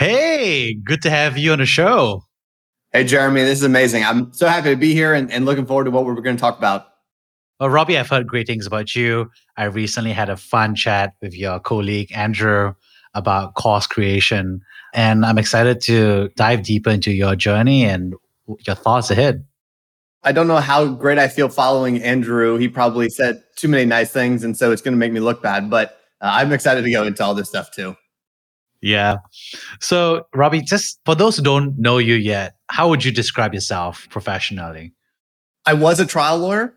Hey, good to have you on the show. Hey, Jeremy, this is amazing. I'm so happy to be here and, and looking forward to what we're going to talk about. Well, Robbie, I've heard great things about you. I recently had a fun chat with your colleague, Andrew, about course creation. And I'm excited to dive deeper into your journey and your thoughts ahead. I don't know how great I feel following Andrew. He probably said too many nice things, and so it's going to make me look bad. But uh, I'm excited to go into all this stuff too. Yeah. So, Robbie, just for those who don't know you yet, how would you describe yourself professionally? I was a trial lawyer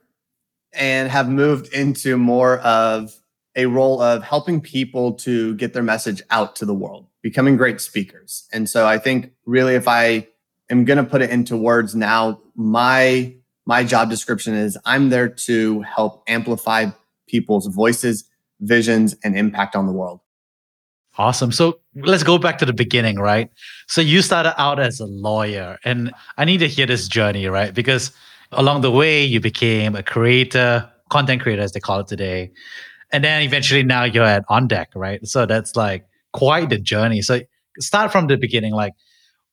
and have moved into more of a role of helping people to get their message out to the world, becoming great speakers. And so I think really if I am going to put it into words now, my my job description is I'm there to help amplify people's voices, visions and impact on the world. Awesome. So let's go back to the beginning, right? So you started out as a lawyer, and I need to hear this journey, right? Because along the way, you became a creator, content creator, as they call it today. And then eventually now you're at On Deck, right? So that's like quite the journey. So start from the beginning. Like,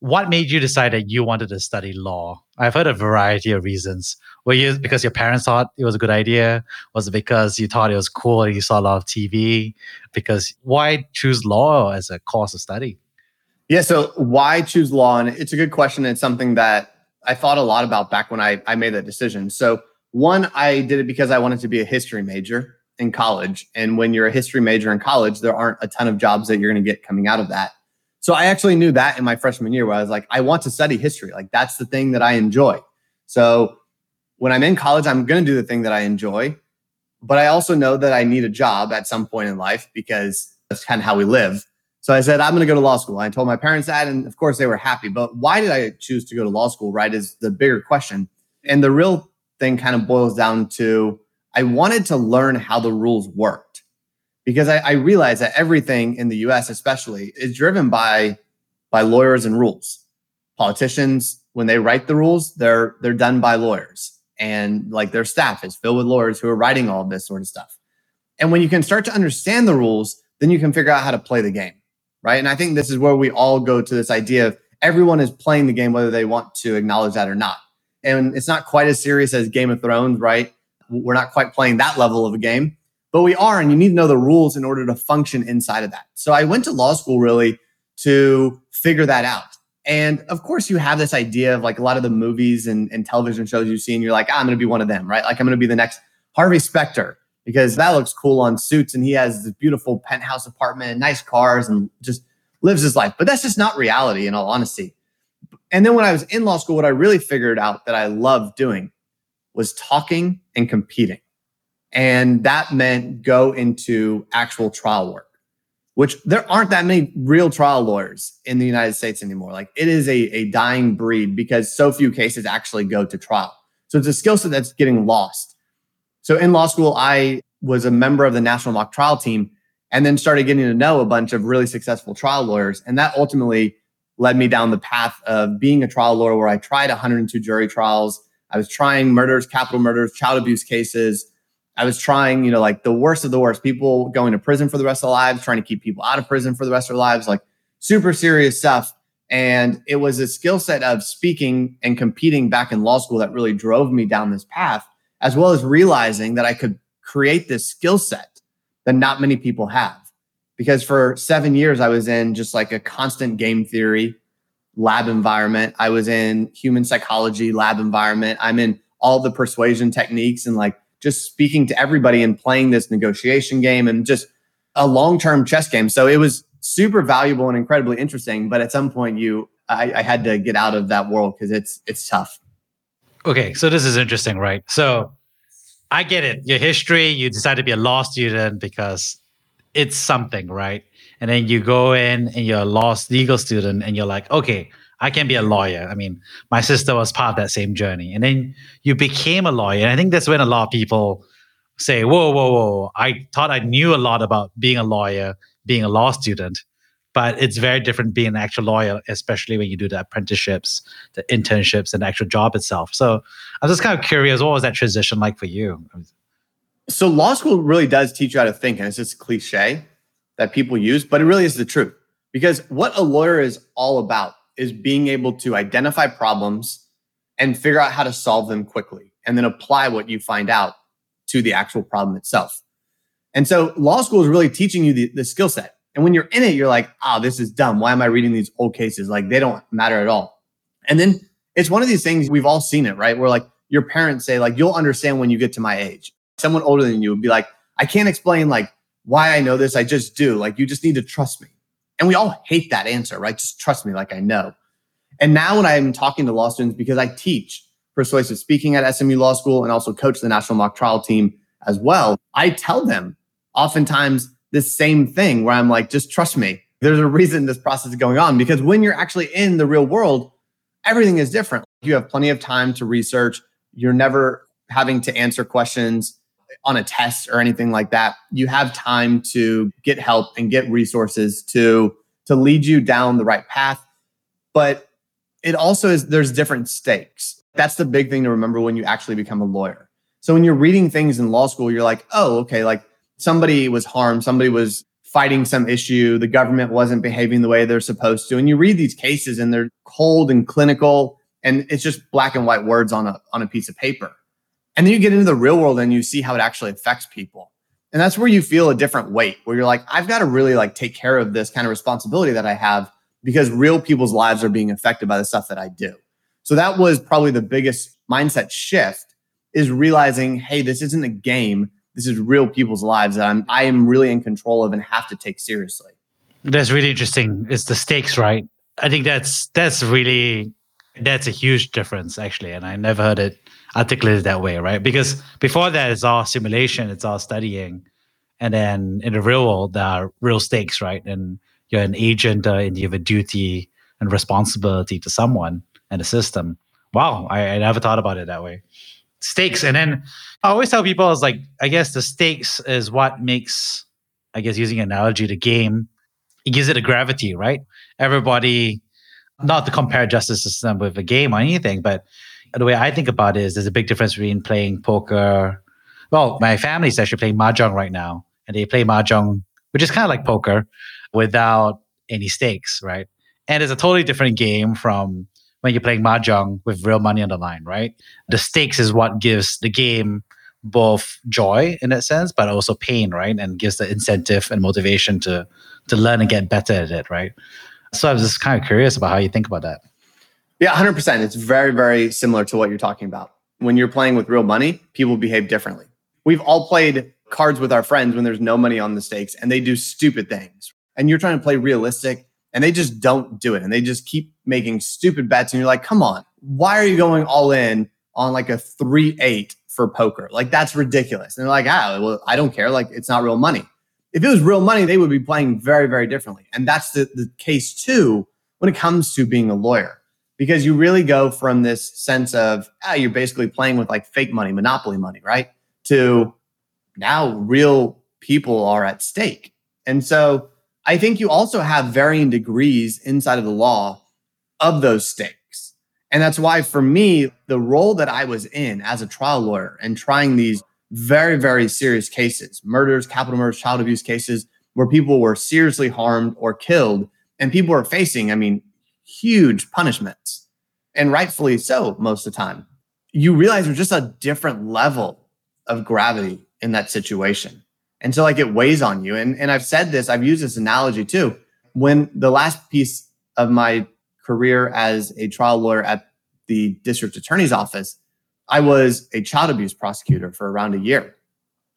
what made you decide that you wanted to study law? I've heard a variety of reasons. Were you because your parents thought it was a good idea? Was it because you thought it was cool and you saw a lot of TV? Because why choose law as a course of study? Yeah, so why choose law? And it's a good question. It's something that I thought a lot about back when I, I made that decision. So, one, I did it because I wanted to be a history major in college. And when you're a history major in college, there aren't a ton of jobs that you're going to get coming out of that. So I actually knew that in my freshman year where I was like, I want to study history. Like that's the thing that I enjoy. So when I'm in college, I'm going to do the thing that I enjoy. But I also know that I need a job at some point in life because that's kind of how we live. So I said, I'm going to go to law school. I told my parents that, and of course they were happy. But why did I choose to go to law school, right? Is the bigger question. And the real thing kind of boils down to I wanted to learn how the rules worked because I, I realized that everything in the US, especially, is driven by by lawyers and rules. Politicians, when they write the rules, they're they're done by lawyers. And like their staff is filled with lawyers who are writing all of this sort of stuff. And when you can start to understand the rules, then you can figure out how to play the game. Right. And I think this is where we all go to this idea of everyone is playing the game, whether they want to acknowledge that or not. And it's not quite as serious as Game of Thrones, right? We're not quite playing that level of a game but we are, and you need to know the rules in order to function inside of that. So I went to law school really to figure that out. And of course, you have this idea of like a lot of the movies and, and television shows you see, and you're like, ah, I'm going to be one of them, right? Like I'm going to be the next Harvey Specter because that looks cool on suits and he has this beautiful penthouse apartment, and nice cars, and just lives his life. But that's just not reality, in all honesty. And then when I was in law school, what I really figured out that I loved doing was talking and competing. And that meant go into actual trial work, which there aren't that many real trial lawyers in the United States anymore. Like it is a, a dying breed because so few cases actually go to trial. So it's a skill set that's getting lost. So in law school, I was a member of the national mock trial team and then started getting to know a bunch of really successful trial lawyers. And that ultimately led me down the path of being a trial lawyer where I tried 102 jury trials. I was trying murders, capital murders, child abuse cases, I was trying, you know, like the worst of the worst, people going to prison for the rest of their lives, trying to keep people out of prison for the rest of their lives, like super serious stuff. And it was a skill set of speaking and competing back in law school that really drove me down this path, as well as realizing that I could create this skill set that not many people have. Because for seven years, I was in just like a constant game theory lab environment. I was in human psychology lab environment. I'm in all the persuasion techniques and like just speaking to everybody and playing this negotiation game and just a long-term chess game. So it was super valuable and incredibly interesting. But at some point, you I, I had to get out of that world because it's it's tough. Okay, so this is interesting, right? So I get it. Your history, you decided to be a law student because it's something, right? and then you go in and you're a law legal student and you're like, okay, I can be a lawyer. I mean, my sister was part of that same journey. And then you became a lawyer. And I think that's when a lot of people say, whoa, whoa, whoa. I thought I knew a lot about being a lawyer, being a law student, but it's very different being an actual lawyer, especially when you do the apprenticeships, the internships, and the actual job itself. So I was just kind of curious, what was that transition like for you? So law school really does teach you how to think, and it's just cliche that people use, but it really is the truth. Because what a lawyer is all about is being able to identify problems and figure out how to solve them quickly and then apply what you find out to the actual problem itself. And so law school is really teaching you the, the skill set. And when you're in it, you're like, oh, this is dumb. Why am I reading these old cases? Like they don't matter at all. And then it's one of these things we've all seen it, right? Where like your parents say, like, you'll understand when you get to my age. Someone older than you would be like, I can't explain like why I know this. I just do. Like you just need to trust me. And we all hate that answer, right? Just trust me like I know. And now when I'm talking to law students, because I teach persuasive speaking at SMU Law School and also coach the national mock trial team as well, I tell them oftentimes this same thing where I'm like, just trust me. There's a reason this process is going on because when you're actually in the real world, everything is different. You have plenty of time to research. You're never having to answer questions on a test or anything like that you have time to get help and get resources to to lead you down the right path. But it also is there's different stakes. That's the big thing to remember when you actually become a lawyer. So when you're reading things in law school you're like oh okay like somebody was harmed somebody was fighting some issue the government wasn't behaving the way they're supposed to. And you read these cases and they're cold and clinical and it's just black and white words on a on a piece of paper and then you get into the real world and you see how it actually affects people. And that's where you feel a different weight where you're like, I've got to really like take care of this kind of responsibility that I have because real people's lives are being affected by the stuff that I do. So that was probably the biggest mindset shift is realizing, hey, this isn't a game. This is real people's lives that I'm I am really in control of and have to take seriously. That's really interesting. It's the stakes, right? I think that's that's really that's a huge difference actually. And I never heard it articulated that way, right? Because before that, it's all simulation, it's all studying. And then in the real world, there are real stakes, right? And you're an agent uh, and you have a duty and responsibility to someone and a system. Wow, I, I never thought about it that way. Stakes. And then I always tell people, is like, I guess the stakes is what makes, I guess, using analogy, the game, it gives it a gravity, right? Everybody, not to compare justice system with a game or anything, but the way I think about it is there's a big difference between playing poker. Well, my family's actually playing mahjong right now, and they play mahjong, which is kind of like poker, without any stakes, right? And it's a totally different game from when you're playing mahjong with real money on the line, right? The stakes is what gives the game both joy in that sense, but also pain, right? And gives the incentive and motivation to to learn and get better at it, right? So I was just kind of curious about how you think about that. Yeah, 100%. It's very, very similar to what you're talking about. When you're playing with real money, people behave differently. We've all played cards with our friends when there's no money on the stakes and they do stupid things. And you're trying to play realistic and they just don't do it. And they just keep making stupid bets. And you're like, come on, why are you going all in on like a 3 8 for poker? Like, that's ridiculous. And they're like, ah, well, I don't care. Like, it's not real money. If it was real money, they would be playing very, very differently. And that's the, the case too when it comes to being a lawyer because you really go from this sense of ah, you're basically playing with like fake money, monopoly money, right? To now real people are at stake. And so I think you also have varying degrees inside of the law of those stakes. And that's why for me, the role that I was in as a trial lawyer and trying these very, very serious cases, murders, capital murders, child abuse cases, where people were seriously harmed or killed, and people were facing, I mean, huge punishments, and rightfully so most of the time. You realize there's just a different level of gravity in that situation. And so like it weighs on you. And, and I've said this, I've used this analogy too. When the last piece of my career as a trial lawyer at the district attorney's office, I was a child abuse prosecutor for around a year.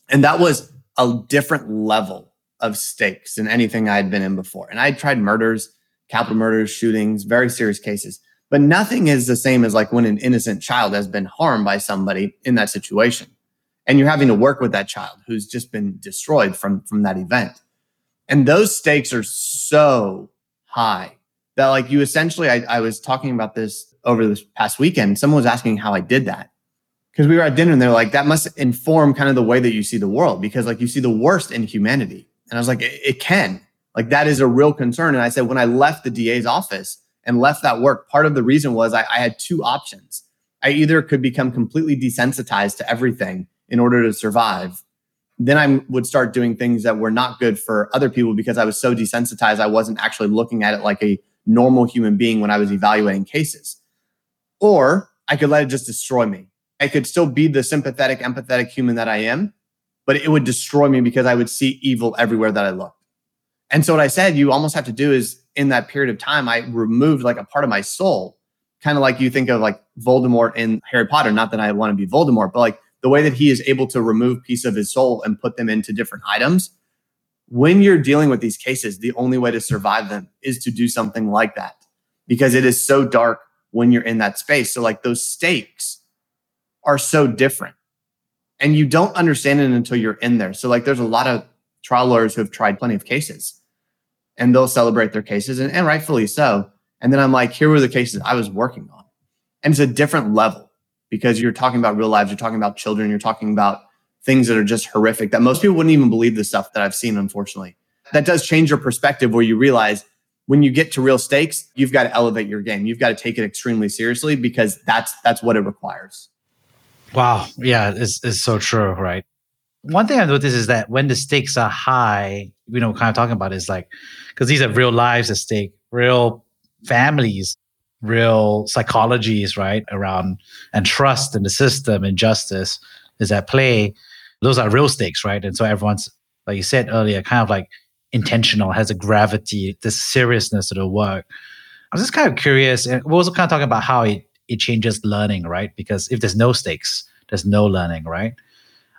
And that was a different level of stakes than anything I had been in before. And I tried murders capital murders, shootings, very serious cases. But nothing is the same as like when an innocent child has been harmed by somebody in that situation. And you're having to work with that child who's just been destroyed from, from that event. And those stakes are so high that like you essentially I, I was talking about this over this past weekend. Someone was asking how I did that. Because we were at dinner and they're like, that must inform kind of the way that you see the world because like you see the worst in humanity. And I was like, it, it can. Like that is a real concern. And I said, when I left the DA's office and left that work, part of the reason was I, I had two options. I either could become completely desensitized to everything in order to survive. Then I would start doing things that were not good for other people because I was so desensitized. I wasn't actually looking at it like a normal human being when I was evaluating cases. Or I could let it just destroy me. I could still be the sympathetic, empathetic human that I am, but it would destroy me because I would see evil everywhere that I looked. And so what I said you almost have to do is in that period of time, I removed like a part of my soul, kind of like you think of like Voldemort in Harry Potter. Not that I want to be Voldemort, but like the way that he is able to remove piece of his soul and put them into different items. When you're dealing with these cases, the only way to survive them is to do something like that because it is so dark when you're in that space. So like those stakes are so different and you don't understand it until you're in there. So like there's a lot of trial lawyers who have tried plenty of cases and they'll celebrate their cases and, and rightfully so. And then I'm like, here were the cases I was working on. And it's a different level because you're talking about real lives, you're talking about children, you're talking about things that are just horrific that most people wouldn't even believe the stuff that I've seen, unfortunately. That does change your perspective where you realize when you get to real stakes, you've got to elevate your game. You've got to take it extremely seriously because that's that's what it requires. Wow. Yeah, it's, it's so true, right? One thing I noticed is that when the stakes are high, you know, kind of talking about is like, because these are real lives at stake, real families, real psychologies, right? Around and trust in the system and justice is at play. Those are real stakes, right? And so everyone's, like you said earlier, kind of like intentional, has a gravity, the seriousness of the work. I was just kind of curious, and we're also kind of talking about how it it changes learning, right? Because if there's no stakes, there's no learning, right?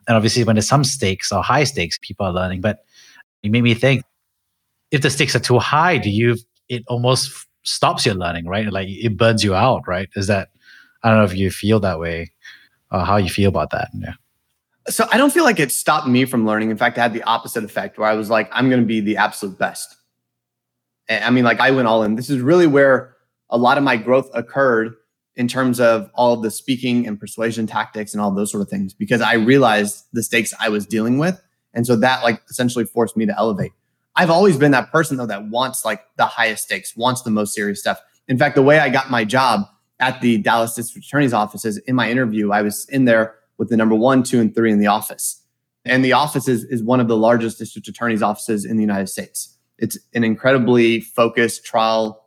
And obviously, when there's some stakes or high stakes, people are learning. But it made me think: if the stakes are too high, do you? It almost stops your learning, right? Like it burns you out, right? Is that? I don't know if you feel that way, or how you feel about that. Yeah. So I don't feel like it stopped me from learning. In fact, it had the opposite effect, where I was like, I'm going to be the absolute best. I mean, like I went all in. This is really where a lot of my growth occurred in terms of all of the speaking and persuasion tactics and all those sort of things because I realized the stakes I was dealing with. And so that like essentially forced me to elevate. I've always been that person though that wants like the highest stakes, wants the most serious stuff. In fact, the way I got my job at the Dallas District Attorney's office is in my interview, I was in there with the number one, two, and three in the office. And the office is, is one of the largest district attorney's offices in the United States. It's an incredibly focused trial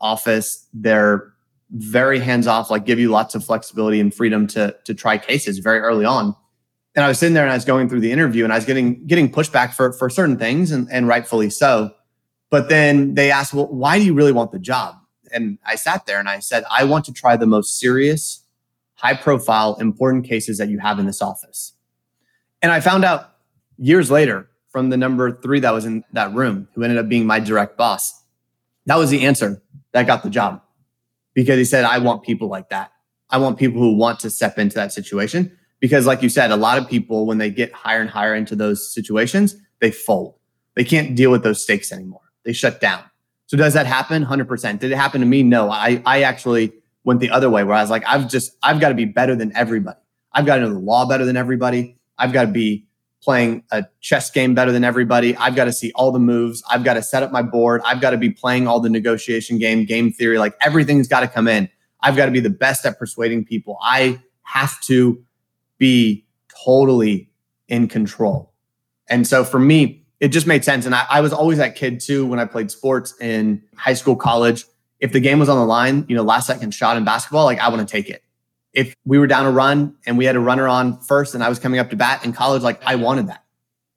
office. They're very hands off, like give you lots of flexibility and freedom to to try cases very early on. And I was sitting there and I was going through the interview and I was getting getting pushback for for certain things and, and rightfully so. But then they asked, well, why do you really want the job? And I sat there and I said, I want to try the most serious, high profile, important cases that you have in this office. And I found out years later from the number three that was in that room, who ended up being my direct boss. That was the answer that got the job because he said, I want people like that. I want people who want to step into that situation. Because, like you said, a lot of people, when they get higher and higher into those situations, they fold. They can't deal with those stakes anymore. They shut down. So, does that happen? 100%. Did it happen to me? No. I, I actually went the other way where I was like, I've just, I've got to be better than everybody. I've got to know the law better than everybody. I've got to be playing a chess game better than everybody. I've got to see all the moves. I've got to set up my board. I've got to be playing all the negotiation game, game theory. Like everything's got to come in. I've got to be the best at persuading people. I have to be totally in control. And so for me, it just made sense. And I, I was always that kid too when I played sports in high school, college. If the game was on the line, you know, last second shot in basketball, like I want to take it if we were down a run and we had a runner on first and I was coming up to bat in college, like I wanted that.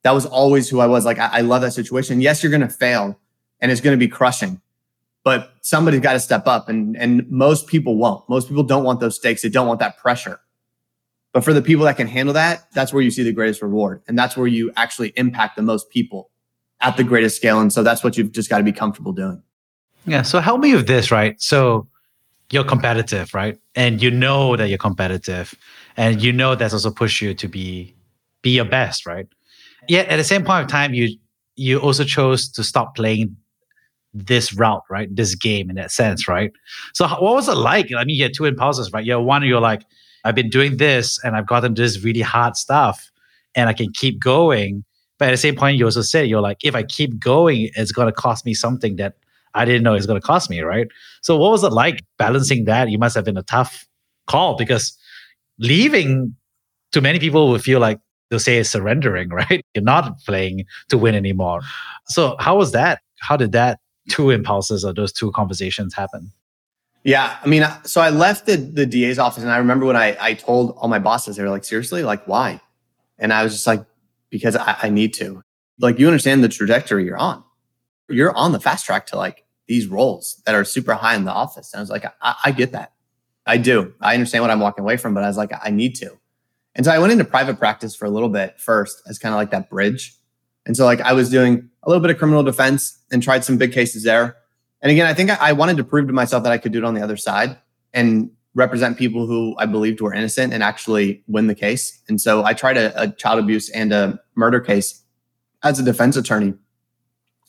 That was always who I was. Like I, I love that situation. Yes, you're going to fail and it's going to be crushing, but somebody's got to step up and, and most people won't. Most people don't want those stakes. They don't want that pressure. But for the people that can handle that, that's where you see the greatest reward. And that's where you actually impact the most people at the greatest scale. And so that's what you've just got to be comfortable doing. Yeah. So help me with this, right? So you're competitive, right? And you know that you're competitive, and you know that's also push you to be be your best, right? Yet at the same point of time, you you also chose to stop playing this route, right? This game in that sense, right? So what was it like? I mean, you had two impulses, right? You're one, you're like, I've been doing this and I've gotten this really hard stuff and I can keep going. But at the same point, you also said, you're like, if I keep going, it's going to cost me something that I didn't know it's going to cost me, right? So what was it like balancing that? You must have been a tough call because leaving to many people would feel like they'll say it's surrendering, right? You're not playing to win anymore. So how was that? How did that two impulses or those two conversations happen? Yeah, I mean, uh, so I left the the DA's office, and I remember when I I told all my bosses, they were like, "Seriously, like why?" And I was just like, "Because I, I need to." Like, you understand the trajectory you're on. You're on the fast track to like these roles that are super high in the office. And I was like, I, I get that. I do. I understand what I'm walking away from, but I was like, I need to. And so I went into private practice for a little bit first as kind of like that bridge. And so like I was doing a little bit of criminal defense and tried some big cases there. And again, I think I, wanted to prove to myself that I could do it on the other side and represent people who I believed were innocent and actually win the case. And so I tried a, a child abuse and a murder case as a defense attorney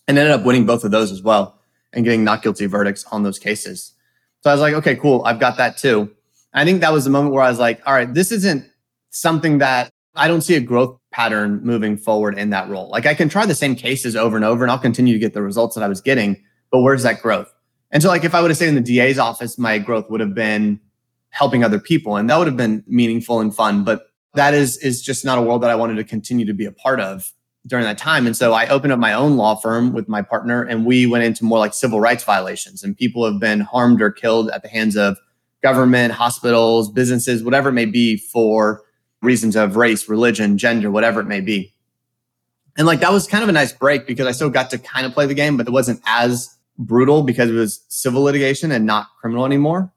and ended up winning both of those as well and getting not guilty verdicts on those cases. So I was like, okay, cool. I've got that too. I think that was the moment where I was like, all right, this isn't something that I don't see a growth pattern moving forward in that role. Like I can try the same cases over and over and I'll continue to get the results that I was getting, but where's that growth? And so like if I would have stayed in the DA's office, my growth would have been helping other people and that would have been meaningful and fun, but that is is just not a world that I wanted to continue to be a part of during that time. And so I opened up my own law firm with my partner and we went into more like civil rights violations and people have been harmed or killed at the hands of government, hospitals, businesses, whatever it may be for reasons of race, religion, gender, whatever it may be. And like that was kind of a nice break because I still got to kind of play the game, but it wasn't as brutal because it was civil litigation and not criminal anymore.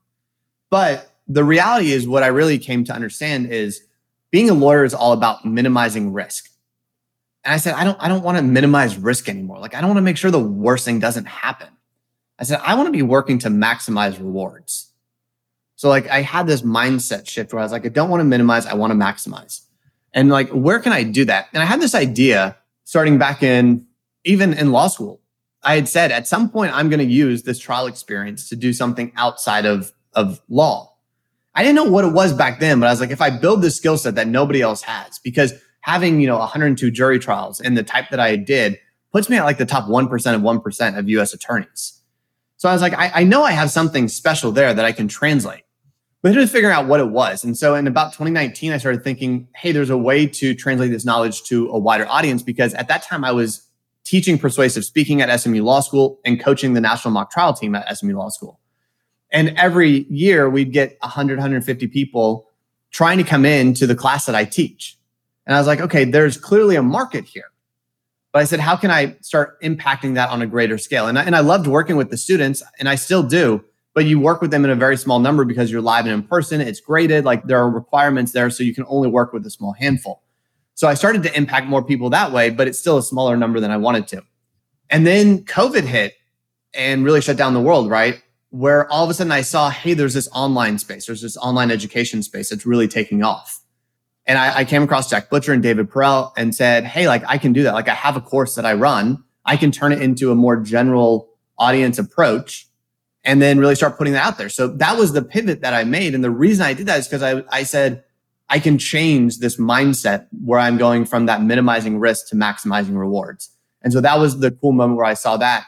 But the reality is what I really came to understand is being a lawyer is all about minimizing risk. And I said, I don't, I don't want to minimize risk anymore. Like I don't want to make sure the worst thing doesn't happen. I said, I want to be working to maximize rewards. So like I had this mindset shift where I was like, I don't want to minimize, I want to maximize. And like, where can I do that? And I had this idea starting back in even in law school. I had said at some point I'm going to use this trial experience to do something outside of of law. I didn't know what it was back then, but I was like, if I build this skill set that nobody else has, because having you know 102 jury trials and the type that I did puts me at like the top one percent of one percent of U.S. attorneys. So I was like, I, I know I have something special there that I can translate but just figuring out what it was. And so in about 2019, I started thinking, hey, there's a way to translate this knowledge to a wider audience because at that time I was teaching persuasive speaking at SMU Law School and coaching the national mock trial team at SMU Law School. And every year we'd get 100, 150 people trying to come in to the class that I teach. And I was like, okay, there's clearly a market here. But I said, how can I start impacting that on a greater scale? And I, and I loved working with the students, and I still do but you work with them in a very small number because you're live and in person. It's graded. Like there are requirements there. So you can only work with a small handful. So I started to impact more people that way, but it's still a smaller number than I wanted to. And then COVID hit and really shut down the world, right? Where all of a sudden I saw, hey, there's this online space, there's this online education space that's really taking off. And I, I came across Jack Butcher and David Perell and said, hey, like I can do that. Like I have a course that I run. I can turn it into a more general audience approach and then really start putting that out there. So that was the pivot that I made. And the reason I did that is because I, I said, I can change this mindset where I'm going from that minimizing risk to maximizing rewards. And so that was the cool moment where I saw that.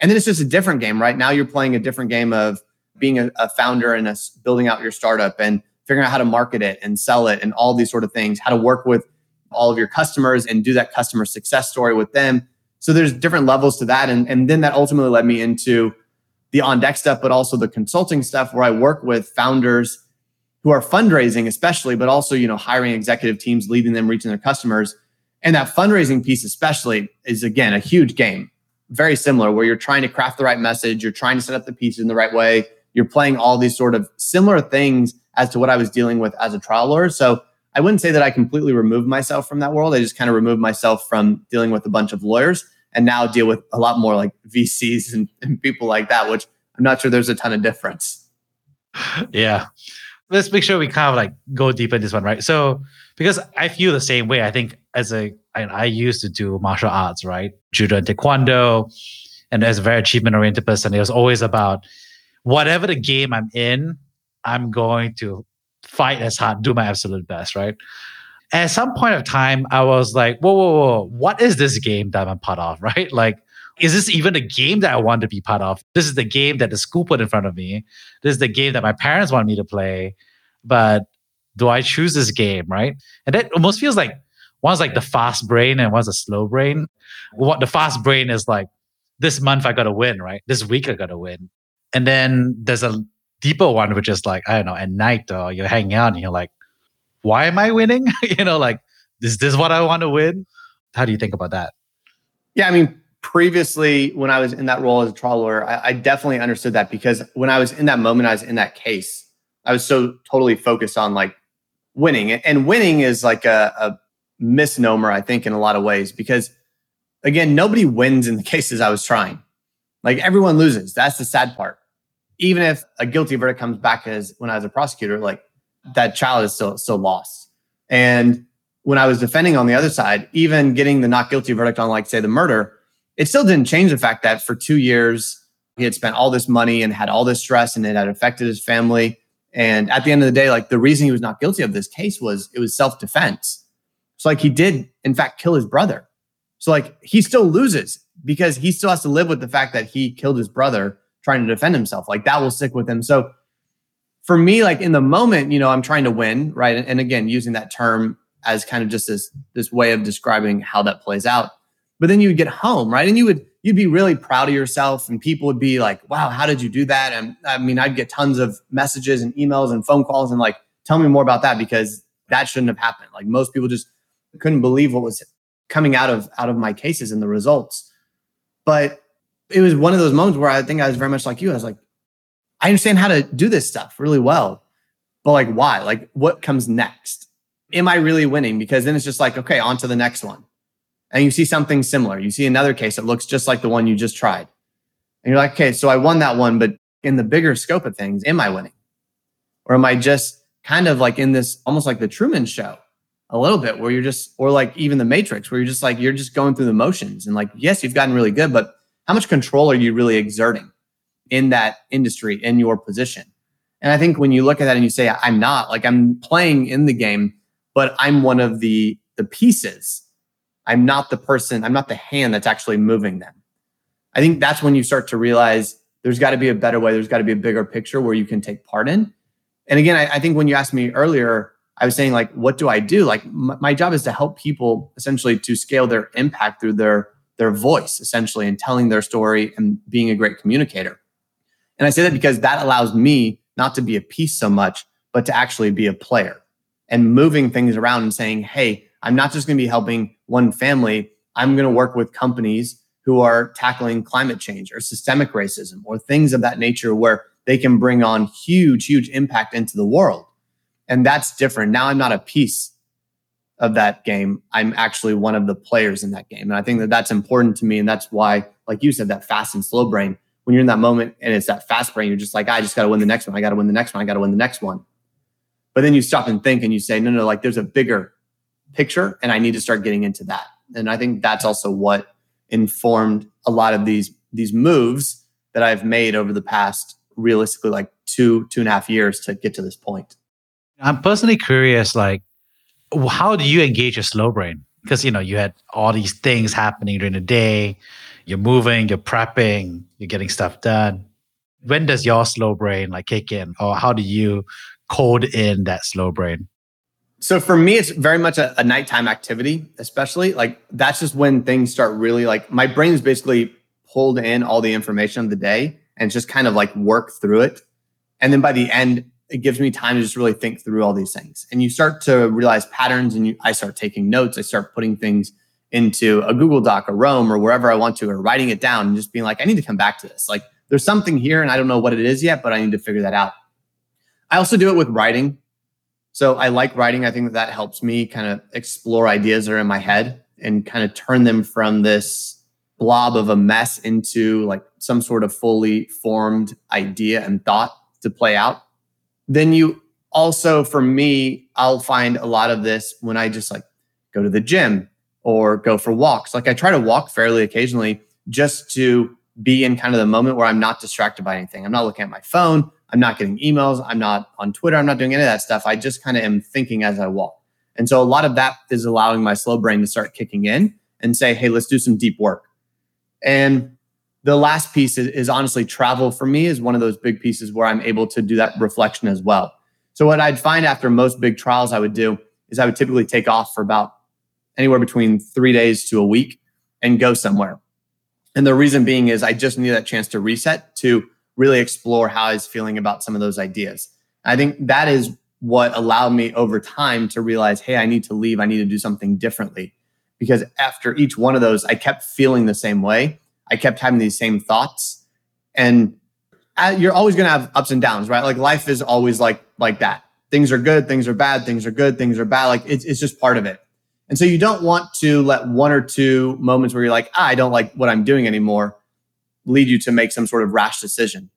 And then it's just a different game, right? Now you're playing a different game of being a, a founder and a, building out your startup and figuring out how to market it and sell it and all these sort of things, how to work with all of your customers and do that customer success story with them. So there's different levels to that. And, and then that ultimately led me into the on deck stuff, but also the consulting stuff where I work with founders who are fundraising, especially, but also, you know, hiring executive teams, leading them, reaching their customers. And that fundraising piece, especially, is again a huge game. Very similar, where you're trying to craft the right message, you're trying to set up the pieces in the right way, you're playing all these sort of similar things as to what I was dealing with as a trial lawyer. So I wouldn't say that I completely removed myself from that world. I just kind of removed myself from dealing with a bunch of lawyers and now deal with a lot more like VCs and, and people like that, which I'm not sure there's a ton of difference. Yeah. Let's make sure we kind of like go deep in this one, right? So because I feel the same way. I think as a I, I used to do martial arts, right? Judo and Taekwondo. And as a very achievement oriented person, it was always about whatever the game I'm in, I'm going to fight as hard, do my absolute best, right? At some point of time, I was like, whoa, whoa, whoa, what is this game that I'm part of, right? Like, is this even a game that I want to be part of? This is the game that the school put in front of me. This is the game that my parents want me to play. But do I choose this game, right? And that almost feels like one's like the fast brain and one's a slow brain. What the fast brain is like, this month I gotta win, right? This week I gotta win. And then there's a deeper one, which is like, I don't know, at night or you're hanging out and you're like, why am I winning? you know, like, is this what I want to win? How do you think about that? Yeah, I mean, previously when I was in that role as a trial lawyer, I, I, definitely understood that because when I was in that moment, I was in that case, I was so totally focused on like winning. And winning is like a, a misnomer, I think, in a lot of ways, because again, nobody wins in the cases I was trying. Like everyone loses. That's the sad part. Even if a guilty verdict comes back as when I was a prosecutor, like that child is still still lost. And when I was defending on the other side, even getting the not guilty verdict on like say the murder, it still didn't change the fact that for two years, he had spent all this money and had all this stress and it had affected his family. And at the end of the day, like the reason he was not guilty of this case was it was self defense. So, like, he did, in fact, kill his brother. So, like, he still loses because he still has to live with the fact that he killed his brother trying to defend himself. Like, that will stick with him. So, for me, like in the moment, you know, I'm trying to win, right? And again, using that term as kind of just this this way of describing how that plays out. But then you would get home, right? And you would you'd be really proud of yourself, and people would be like, "Wow, how did you do that?" And I mean, I'd get tons of messages and emails and phone calls, and like, tell me more about that because that shouldn't have happened. Like most people just couldn't believe what was coming out of out of my cases and the results. But it was one of those moments where I think I was very much like you. I was like, I understand how to do this stuff really well, but like, why? Like, what comes next? Am I really winning? Because then it's just like, okay, on to the next one and you see something similar. You see another case that looks just like the one you just tried. And you're like, okay, so I won that one, but in the bigger scope of things, am I winning? Or am I just kind of like in this almost like the Truman show a little bit where you're just, or like even the Matrix where you're just like, you're just going through the motions and like, yes, you've gotten really good, but how much control are you really exerting in that industry, in your position? And I think when you look at that and you say, I'm not like I'm playing in the game, but I'm one of the the pieces I'm not the person, I'm not the hand that's actually moving them. I think that's when you start to realize there's got to be a better way, there's got to be a bigger picture where you can take part in. And again, I, I think when you asked me earlier, I was saying like, what do I do? Like my, my job is to help people essentially to scale their impact through their their voice, essentially, and telling their story and being a great communicator. And I say that because that allows me not to be a piece so much, but to actually be a player and moving things around and saying, hey, I'm not just going to be helping one family. I'm going to work with companies who are tackling climate change or systemic racism or things of that nature where they can bring on huge, huge impact into the world. And that's different. Now I'm not a piece of that game. I'm actually one of the players in that game. And I think that that's important to me. And that's why, like you said, that fast and slow brain, when you're in that moment and it's that fast brain, you're just like, I just got to win the next one. I got to win the next one. I got to win the next one. But then you stop and think and you say, no, no, like there's a bigger picture and I need to start getting into that. And I think that's also what informed a lot of these these moves that I've made over the past realistically like two two and a half years to get to this point. I'm personally curious, like, how do you engage your slow brain? Because you know you had all these things happening during the day. You're moving, you're prepping, you're getting stuff done. When does your slow brain like kick in, or how do you code in that slow brain? So for me, it's very much a, a, nighttime activity, especially like that's just when things start really like my brain is basically pulled in all the information of the day and just kind of like work through it. And then by the end, it gives me time to just really think through all these things. And you start to realize patterns and you, I start taking notes. I start putting things into a Google Doc or Roam or wherever I want to, or writing it down and just being like, I need to come back to this. Like there's something here and I don't know what it is yet, but I need to figure that out. I also do it with writing. So I like writing. I think that that helps me kind of explore ideas that are in my head and kind of turn them from this blob of a mess into like some sort of fully formed idea and thought to play out. Then you also for me, I'll find a lot of this when I just like go to the gym or go for walks. Like I try to walk fairly occasionally just to be in kind of the moment where I'm not distracted by anything. I'm not looking at my phone. I'm not getting emails. I'm not on Twitter. I'm not doing any of that stuff. I just kind of am thinking as I walk. And so a lot of that is allowing my slow brain to start kicking in and say, hey, let's do some deep work. And the last piece is, is, honestly travel for me is one of those big pieces where I'm able to do that reflection as well. So what I'd find after most big trials I would do is I would typically take off for about anywhere between three days to a week and go somewhere. And the reason being is I just need that chance to reset to really explore how I was feeling about some of those ideas. I think that is what allowed me over time to realize, hey, I need to leave. I need to do something differently. Because after each one of those, I kept feeling the same way. I kept having these same thoughts. And uh, you're always going to have ups and downs, right? Like life is always like like that. Things are good, things are bad, things are good, things are bad. Like it's, it's just part of it. And so you don't want to let one or two moments where you're like, ah, I don't like what I'm doing anymore, lead you to make some sort of rash decision.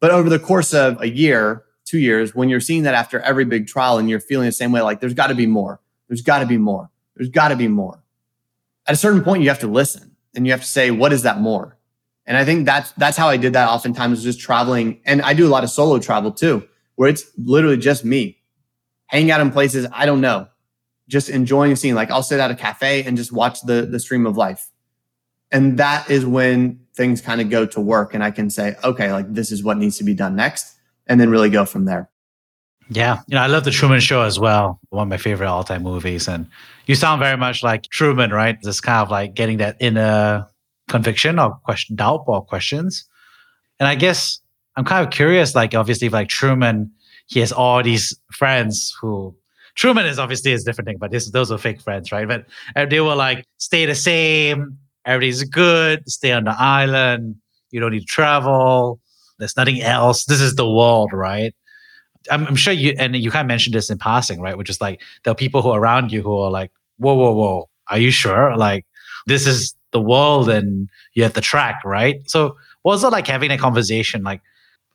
But over the course of a year, two years, when you're seeing that after every big trial and you're feeling the same way, like there's got to be more, there's got to be more, there's got to be more. At a certain point, you have to listen and you have to say, what is that more? And I think that's that's how I did that oftentimes is just traveling. And I do a lot of solo travel too, where it's literally just me hanging out in places I don't know, just enjoying a scene. Like I'll sit at a cafe and just watch the the stream of life. And that is when things kind of go to work and I can say, okay, like this is what needs to be done next, and then really go from there. Yeah, you know, I love the Truman Show as well. One of my favorite all-time movies, and you sound very much like Truman, right? This kind of like getting that inner conviction or question, doubt or questions. And I guess I'm kind of curious, like obviously, like Truman, he has all these friends who Truman is obviously a different thing, but this, those are fake friends, right? But they were like, stay the same, everything's good, stay on the island, you don't need to travel, there's nothing else. This is the world, right? I'm, I'm sure you, and you kind of mentioned this in passing, right? Which is like, there are people who are around you who are like, whoa, whoa, whoa, are you sure? Like, this is the world and you have the track, right? So, was it like having a conversation, like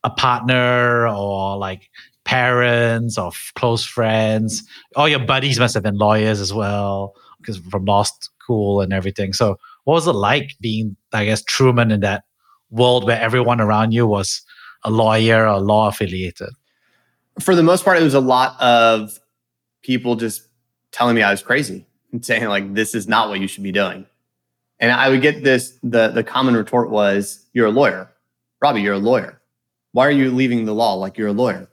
a partner or like parents or f- close friends? All your buddies must have been lawyers as well, because from law school and everything. So, what was it like being, I guess, Truman in that world where everyone around you was a lawyer or law affiliated? For the most part, it was a lot of people just telling me I was crazy and saying like, "This is not what you should be doing." And I would get this. the The common retort was, "You're a lawyer, Robbie. You're a lawyer. Why are you leaving the law like you're a lawyer?"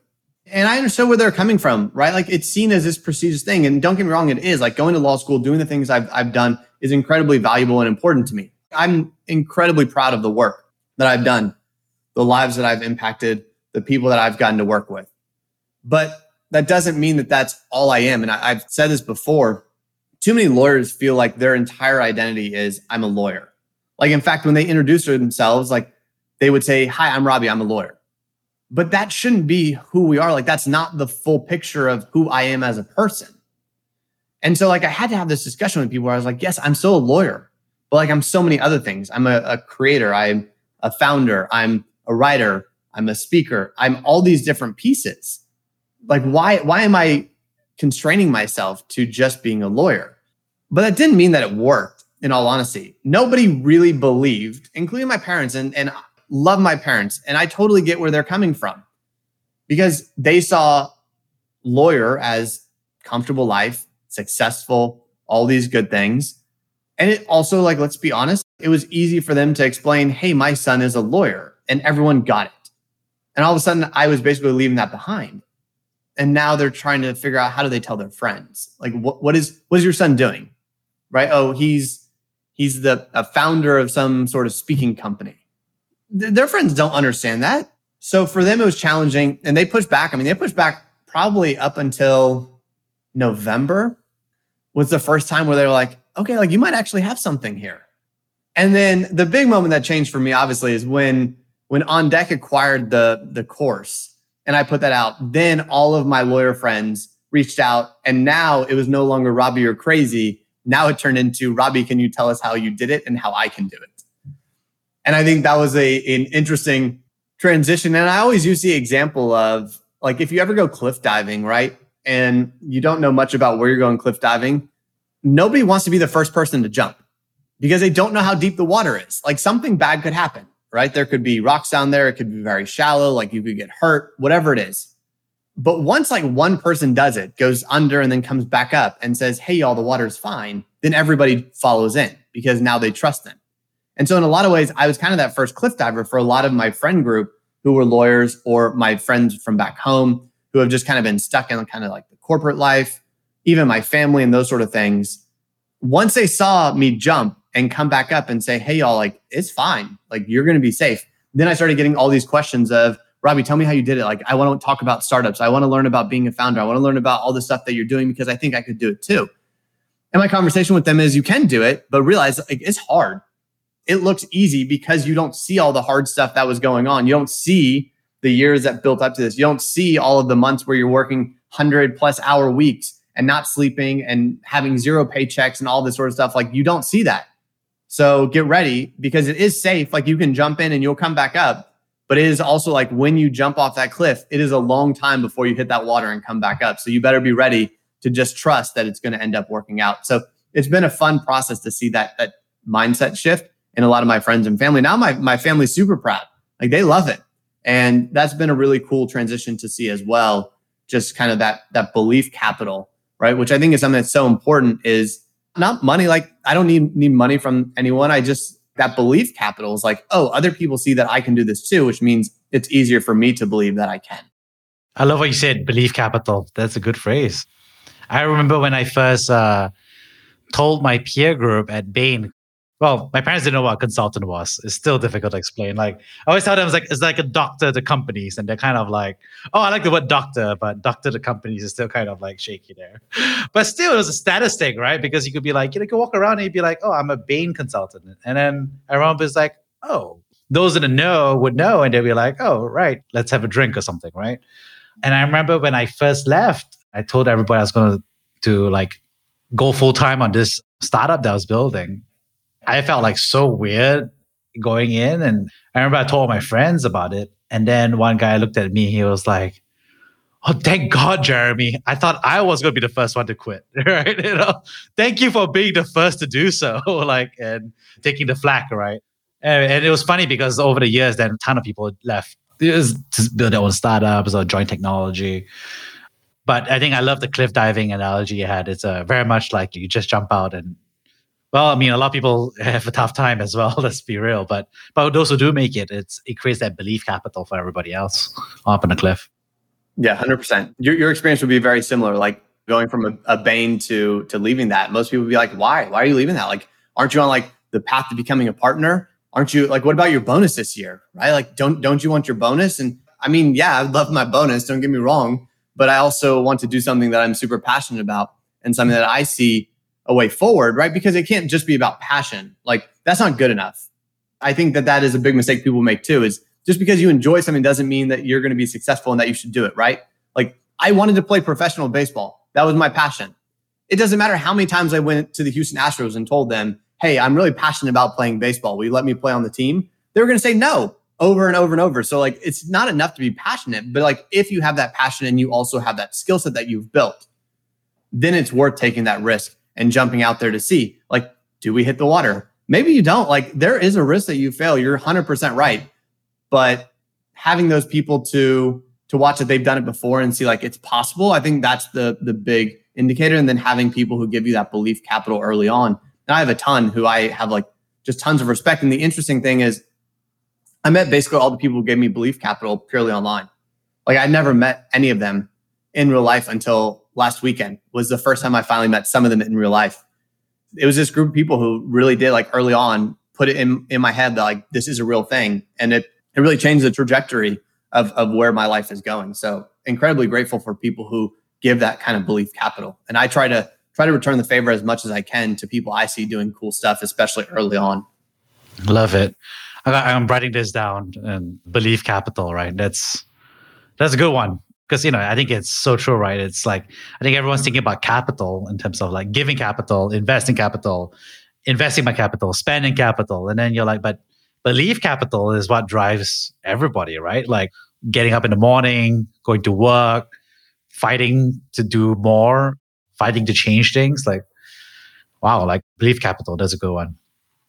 And I understood where they're coming from, right? Like it's seen as this prestigious thing. And don't get me wrong, it is like going to law school, doing the things I've, I've done is incredibly valuable and important to me. I'm incredibly proud of the work that I've done, the lives that I've impacted, the people that I've gotten to work with. But that doesn't mean that that's all I am. And I, I've said this before. Too many lawyers feel like their entire identity is I'm a lawyer. Like, in fact, when they introduce themselves, like they would say, Hi, I'm Robbie, I'm a lawyer. But that shouldn't be who we are. Like, that's not the full picture of who I am as a person. And so, like, I had to have this discussion with people where I was like, Yes, I'm still a lawyer, but like, I'm so many other things. I'm a, a creator, I'm a founder, I'm a writer, I'm a speaker, I'm all these different pieces. Like, why, why am I constraining myself to just being a lawyer? But that didn't mean that it worked, in all honesty. Nobody really believed, including my parents, and, and love my parents. And I totally get where they're coming from because they saw lawyer as comfortable life, successful, all these good things. And it also, like, let's be honest, it was easy for them to explain, hey, my son is a lawyer, and everyone got it. And all of a sudden, I was basically leaving that behind. And now they're trying to figure out how do they tell their friends, like, what, what is what is your son doing, right? Oh, he's he's the a founder of some sort of speaking company. Th- their friends don't understand that, so for them it was challenging, and they pushed back. I mean, they pushed back probably up until November was the first time where they were like, okay, like you might actually have something here. And then the big moment that changed for me, obviously, is when when On Deck acquired the the course and I put that out. Then all of my lawyer friends reached out, and now it was no longer Robbie, you're crazy. Now it turned into Robbie, can you tell us how you did it and how I can do it? And I think that was a an interesting transition. And I always use the example of like if you ever go cliff diving, right? And you don't know much about where you're going cliff diving, nobody wants to be the first person to jump because they don't know how deep the water is. Like something bad could happen, right? There could be rocks down there. It could be very shallow. Like you could get hurt, whatever it is. But once like one person does it, goes under and then comes back up and says, Hey, y'all, the water's fine, then everybody follows in because now they trust them. And so in a lot of ways, I was kind of that first cliff diver for a lot of my friend group who were lawyers or my friends from back home who have just kind of been stuck in kind of like the corporate life, even my family and those sort of things. Once they saw me jump and come back up and say, Hey, y'all, like, it's fine. Like, you're going to be safe. Then I started getting all these questions of, Robbie, tell me how you did it. Like, I want to talk about startups. I want to learn about being a founder. I want to learn about all the stuff that you're doing because I think I could do it too. And my conversation with them is you can do it, but realize like it's hard. It looks easy because you don't see all the hard stuff that was going on. You don't see the years that built up to this. You don't see all of the months where you're working 100 plus hour weeks and not sleeping and having zero paychecks and all this sort of stuff. Like you don't see that. So get ready because it is safe. Like you can jump in and you'll come back up but it is also like when you jump off that cliff, it is a long time before you hit that water and come back up. So you better be ready to just trust that it's going to end up working out. So it's been a fun process to see that that mindset shift in a lot of my friends and family. Now my my family's super proud. Like they love it. And that's been a really cool transition to see as well. Just kind of that that belief capital, right? Which I think is something that's so important is not money. Like I don't need need money from anyone. I just that belief capital is like, oh, other people see that I can do this too, which means it's easier for me to believe that I can. I love what you said, belief capital. That's a good phrase. I remember when I first uh, told my peer group at Bain, well, my parents didn't know what a consultant was. It's still difficult to explain. Like I always tell them, it's like it's like a doctor to companies, and they're kind of like, oh, I like the word doctor, but doctor to companies is still kind of like shaky there. But still, it was a status thing, right? Because you could be like, you know, you could walk around and you'd be like, oh, I'm a Bain consultant, and then everyone was like, oh, those that know would know, and they'd be like, oh, right, let's have a drink or something, right? And I remember when I first left, I told everybody I was going to like go full time on this startup that I was building I felt like so weird going in. And I remember I told my friends about it. And then one guy looked at me, he was like, Oh, thank God, Jeremy. I thought I was going to be the first one to quit. Right. You know, thank you for being the first to do so, like, and taking the flack. Right. And, and, it was funny because over the years, then a ton of people left to build their own startups or join technology. But I think I love the cliff diving analogy you had. It's uh, very much like you just jump out and well, I mean, a lot of people have a tough time as well. Let's be real. But but those who do make it, it's it creates that belief capital for everybody else up on the cliff. Yeah, hundred percent. Your your experience would be very similar. Like going from a, a Bain to to leaving that. Most people would be like, "Why? Why are you leaving that? Like, aren't you on like the path to becoming a partner? Aren't you like? What about your bonus this year? Right? Like, don't don't you want your bonus? And I mean, yeah, I love my bonus. Don't get me wrong, but I also want to do something that I'm super passionate about and something that I see a way forward, right? Because it can't just be about passion. Like that's not good enough. I think that that is a big mistake people make too. Is just because you enjoy something doesn't mean that you're going to be successful and that you should do it, right? Like I wanted to play professional baseball. That was my passion. It doesn't matter how many times I went to the Houston Astros and told them, "Hey, I'm really passionate about playing baseball. Will you let me play on the team?" They were going to say no over and over and over. So like it's not enough to be passionate, but like if you have that passion and you also have that skill set that you've built, then it's worth taking that risk and jumping out there to see like do we hit the water? Maybe you don't. Like there is a risk that you fail. You're 100% right. But having those people to to watch that they've done it before and see like it's possible i think that's the the big indicator. And then having people who give you that belief capital early on. And i have a ton who i have like just tons of respect. And the interesting thing is i met basically all the people who gave me belief capital purely online. Like i never met any of them in real life until last weekend was the first time I finally met some of them in real life. It was this group of people who really did like early on put it in in my head that like this is a real thing, and it it really changed the trajectory of of where my life is going. So incredibly grateful for people who give that kind of belief capital, and I try to try to return the favor as much as I can to people I see doing cool stuff, especially early on. Love it. I'm writing this down and belief capital, right? That's that's a good one because you know i think it's so true right it's like i think everyone's thinking about capital in terms of like giving capital investing capital investing my capital spending capital and then you're like but belief capital is what drives everybody right like getting up in the morning going to work, fighting to do more, fighting to change things. Like, wow, like belief capital, that's a good one.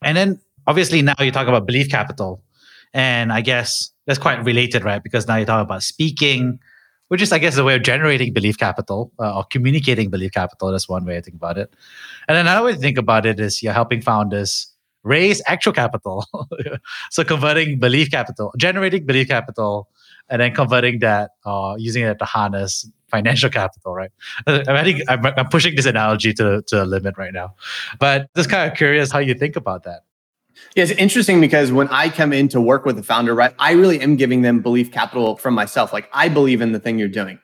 And then obviously now you talk about belief capital. And I guess that's quite related, right? Because now you talk about speaking, which is, I guess, a way of generating belief capital uh, or communicating belief capital. That's one way I think about it. And another way to think about it is you're helping founders raise actual capital. so converting belief capital, generating belief capital, and then converting that, uh, using it to harness financial capital, right? I think I'm, I'm pushing this analogy to, to a limit right now, but just kind of curious how you think about that. Yeah, it's interesting because when I come in to work with the founder, right, I really am giving them belief capital from myself. Like I believe in the thing you're doing,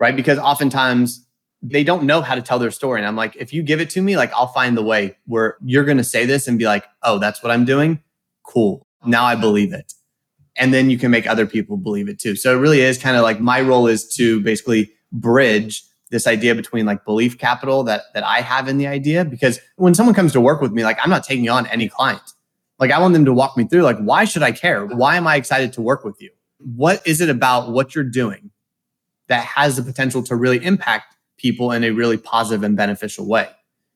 right? Because oftentimes they don't know how to tell their story. And I'm like, if you give it to me, like I'll find the way where you're going to say this and be like, oh, that's what I'm doing. Cool. Now I believe it. And then you can make other people believe it too. So it really is kind of like my role is to basically bridge this idea between like belief capital that that I have in the idea because when someone comes to work with me like I'm not taking on any client. Like I want them to walk me through like why should I care? Why am I excited to work with you? What is it about what you're doing that has the potential to really impact people in a really positive and beneficial way?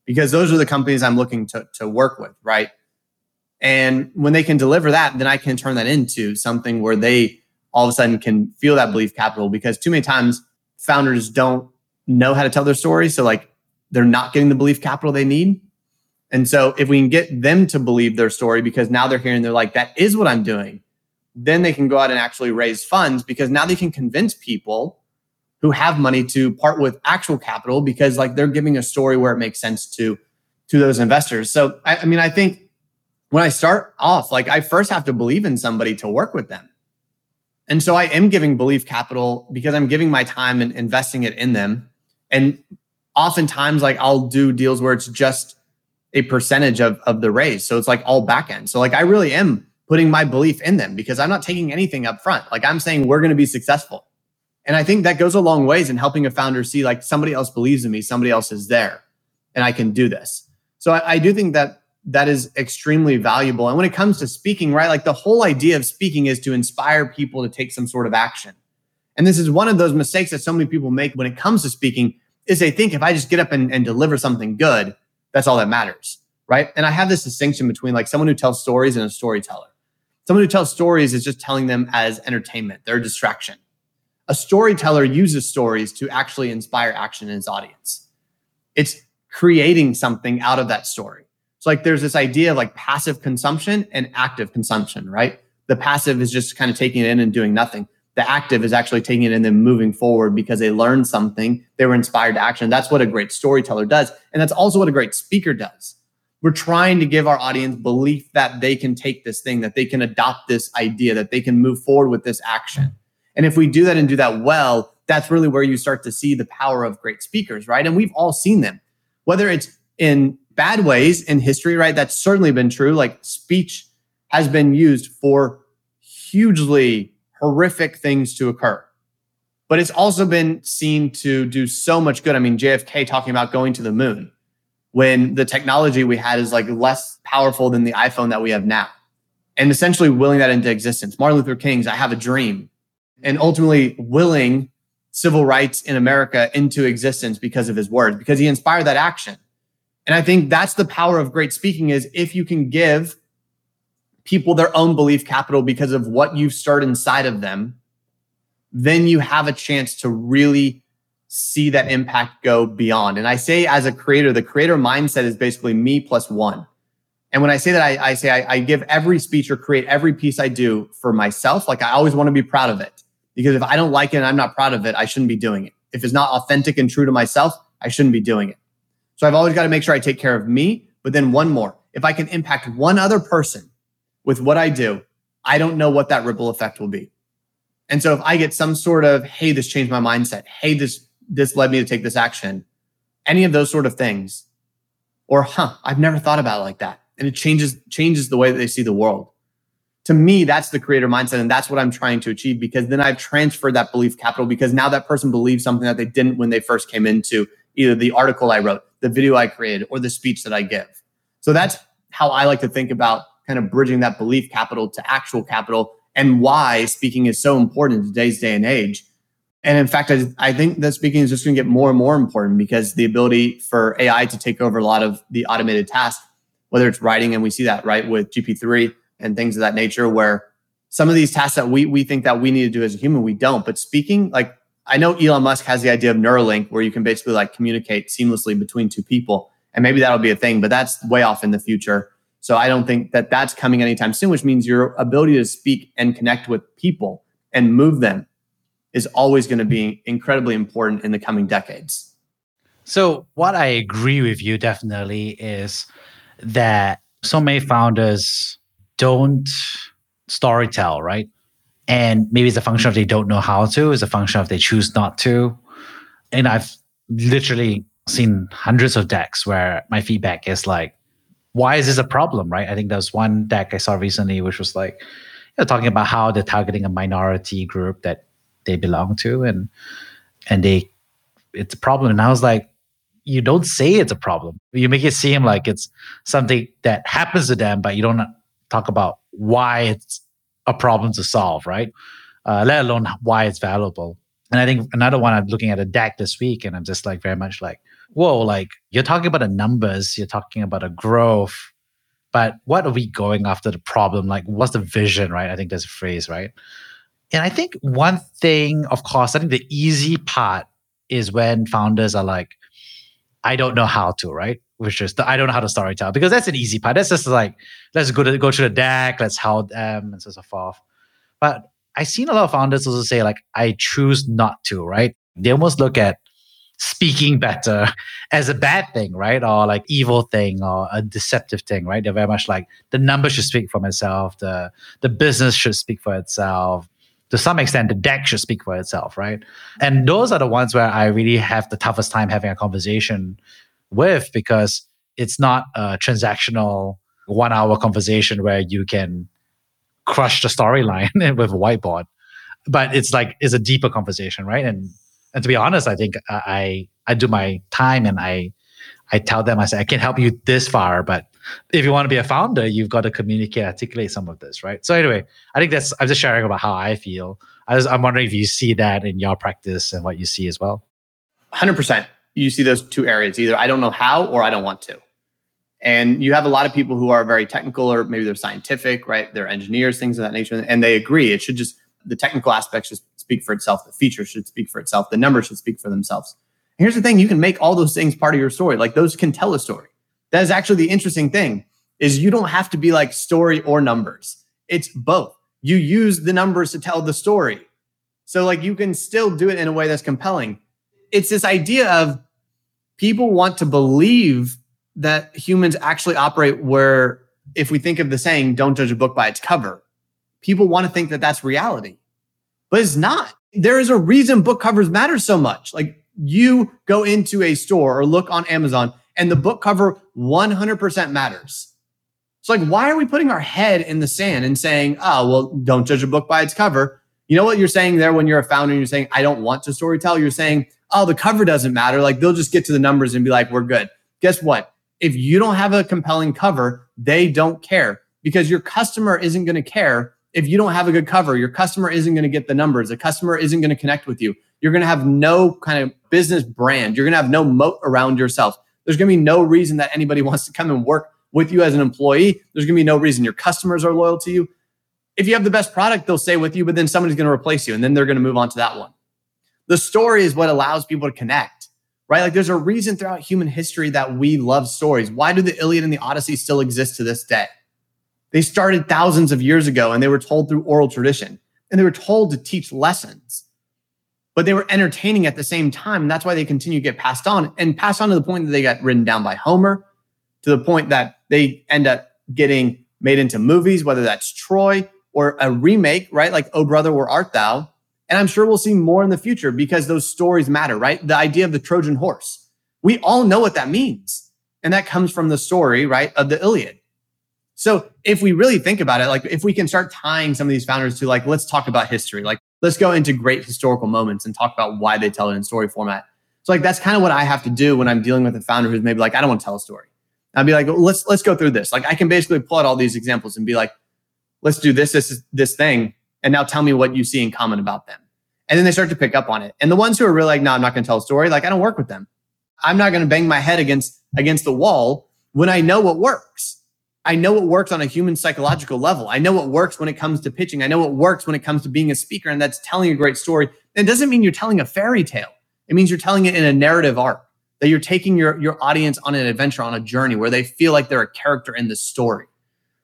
Because those are the companies I'm looking to to work with, right? And when they can deliver that, then I can turn that into something where they all of a sudden can feel that belief capital because too many times founders don't know how to tell their story. So like they're not getting the belief capital they need. And so if we can get them to believe their story because now they're hearing they're like, that is what I'm doing, then they can go out and actually raise funds because now they can convince people who have money to part with actual capital because like they're giving a story where it makes sense to to those investors. So I, I mean, I think when I start off, like I first have to believe in somebody to work with them. And so I am giving belief capital because I'm giving my time and investing it in them. And oftentimes, like I'll do deals where it's just a percentage of, of the raise. So it's like all back end. So like I really am putting my belief in them because I'm not taking anything up front. Like I'm saying we're going to be successful. And I think that goes a long ways in helping a founder see like somebody else believes in me, somebody else is there, and I can do this. So I, I do think that that is extremely valuable. And when it comes to speaking, right, like the whole idea of speaking is to inspire people to take some sort of action. And this is one of those mistakes that so many people make when it comes to speaking is they think if I just get up and, and deliver something good, that's all that matters. Right. And I have this distinction between like someone who tells stories and a storyteller. Someone who tells stories is just telling them as entertainment, they're a distraction. A storyteller uses stories to actually inspire action in his audience. It's creating something out of that story. So like there's this idea of like passive consumption and active consumption, right? The passive is just kind of taking it in and doing nothing. The active is actually taking it and then moving forward because they learned something, they were inspired to action. That's what a great storyteller does. And that's also what a great speaker does. We're trying to give our audience belief that they can take this thing, that they can adopt this idea, that they can move forward with this action. And if we do that and do that well, that's really where you start to see the power of great speakers, right? And we've all seen them, whether it's in bad ways in history, right? That's certainly been true. Like speech has been used for hugely horrific things to occur. But it's also been seen to do so much good. I mean, JFK talking about going to the moon when the technology we had is like less powerful than the iPhone that we have now. And essentially willing that into existence. Martin Luther King's I Have a Dream. And ultimately willing civil rights in America into existence because of his words, because he inspired that action. And I think that's the power of great speaking is if you can give people their own belief capital because of what you've inside of them, then you have a chance to really see that impact go beyond. And I say as a creator, the creator mindset is basically me plus one. And when I say that, I, I say I, I give every speech or create every piece I do for myself. Like I always want to be proud of it because if I don't like it and I'm not proud of it, I shouldn't be doing it. If it's not authentic and true to myself, I shouldn't be doing it. So I've always got to make sure I take care of me, but then one more. If I can impact one other person with what I do, I don't know what that ripple effect will be. And so if I get some sort of, hey, this changed my mindset. Hey, this this led me to take this action. Any of those sort of things. Or, huh, I've never thought about it like that. And it changes changes the way that they see the world. To me, that's the creator mindset. And that's what I'm trying to achieve because then I've transferred that belief capital because now that person believes something that they didn't when they first came into either the article I wrote, the video I created, or the speech that I give. So that's how I like to think about kind of bridging that belief capital to actual capital and why speaking is so important in today's day and age. And in fact, I, I think that speaking is just going to get more and more important because the ability for AI to take over a lot of the automated tasks, whether it's writing, and we see that right with GPT-3 and things of that nature, where some of these tasks that we we think that we need to do as a human, we don't. But speaking, like I know Elon Musk has the idea of Neuralink, where you can basically like communicate seamlessly between two people, and maybe that'll be a thing, but that's way off in the future. So I don't think that that's coming anytime soon, which means your ability to speak and connect with people and move them is always going to be incredibly important in the coming decades. So, what I agree with you definitely is that so many founders don't storytell, right? And maybe it's a function of they don't know how to, it's a function of they choose not to. And I've literally seen hundreds of decks where my feedback is like, why is this a problem, right? I think there's one deck I saw recently which was like, you know, talking about how they're targeting a minority group that they belong to, and and they it's a problem. And I was like, you don't say it's a problem. You make it seem like it's something that happens to them, but you don't talk about why it's a problem to solve, right? Uh, let alone why it's valuable. And I think another one I'm looking at a deck this week, and I'm just like very much like, whoa, like you're talking about the numbers, you're talking about a growth, but what are we going after the problem? Like, what's the vision, right? I think there's a phrase, right? And I think one thing, of course, I think the easy part is when founders are like, I don't know how to, right? Which is the I don't know how to storytell because that's an easy part. That's just like let's go to go to the deck, let's help them, and so, so forth. But I've seen a lot of founders also say like I choose not to, right? They almost look at speaking better as a bad thing, right? Or like evil thing or a deceptive thing, right? They're very much like the numbers should speak for itself, the the business should speak for itself. To some extent, the deck should speak for itself, right? And those are the ones where I really have the toughest time having a conversation with because it's not a transactional one hour conversation where you can crush the storyline with a whiteboard. But it's like it's a deeper conversation, right? And and to be honest, I think I I do my time and I I tell them I say I can't help you this far, but if you want to be a founder, you've got to communicate, articulate some of this, right? So anyway, I think that's I'm just sharing about how I feel. I was, I'm wondering if you see that in your practice and what you see as well. Hundred percent. You see those two areas: either I don't know how or I don't want to. And you have a lot of people who are very technical or maybe they're scientific, right? They're engineers, things of that nature, and they agree. It should just the technical aspects should speak for itself. The feature should speak for itself. The numbers should speak for themselves. And here's the thing: you can make all those things part of your story. Like those can tell a story. That is actually the interesting thing: is you don't have to be like story or numbers. It's both. You use the numbers to tell the story. So like you can still do it in a way that's compelling. It's this idea of people want to believe that humans actually operate where if we think of the saying don't judge a book by its cover people want to think that that's reality but it's not. There is a reason book covers matter so much. Like you go into a store or look on amazon and the book cover 100% matters. It's like why are we putting our head in the sand and saying oh well don't judge a book by its cover. You know what you're saying there when you're a founder and you're saying i don't want to storytell you're saying oh the cover doesn't matter. Like they'll just get to the numbers and be like we're good. Guess what? If you don't have a compelling cover, they don't care because your customer isn't going to care if you don't have a good cover. Your customer isn't going to get the numbers. The customer isn't going to connect with you. You're going to have no kind of business brand. You're going to have no moat around yourself. There's going to be no reason that anybody wants to come and work with you as an employee. There's going to be no reason your customers are loyal to you. If you have the best product, they'll stay with you, but then somebody's going to replace you and then they're going to move on to that one. The story is what allows people to connect right? Like there's a reason throughout human history that we love stories. Why do the Iliad and the Odyssey still exist to this day? They started thousands of years ago and they were told through oral tradition and they were told to teach lessons, but they were entertaining at the same time. And that's why they continue to get passed on and passed on to the point that they got written down by Homer, to the point that they end up getting made into movies, whether that's Troy or a remake, right? Like, Oh Brother, Where Art Thou? And I'm sure we'll see more in the future because those stories matter, right? The idea of the Trojan horse. We all know what that means. And that comes from the story, right, of the Iliad. So if we really think about it, like if we can start tying some of these founders to like, let's talk about history, like let's go into great historical moments and talk about why they tell it in story format. So like that's kind of what I have to do when I'm dealing with a founder who's maybe like, I don't want to tell a story. I'd be like, well, let's let's go through this. Like I can basically pull out all these examples and be like, let's do this, this, this thing, and now tell me what you see in common about them. And then they start to pick up on it. And the ones who are really like, no, I'm not going to tell a story, like I don't work with them. I'm not going to bang my head against against the wall when I know what works. I know what works on a human psychological level. I know what works when it comes to pitching. I know what works when it comes to being a speaker, and that's telling a great story. And it doesn't mean you're telling a fairy tale. It means you're telling it in a narrative arc, that you're taking your, your audience on an adventure, on a journey where they feel like they're a character in the story.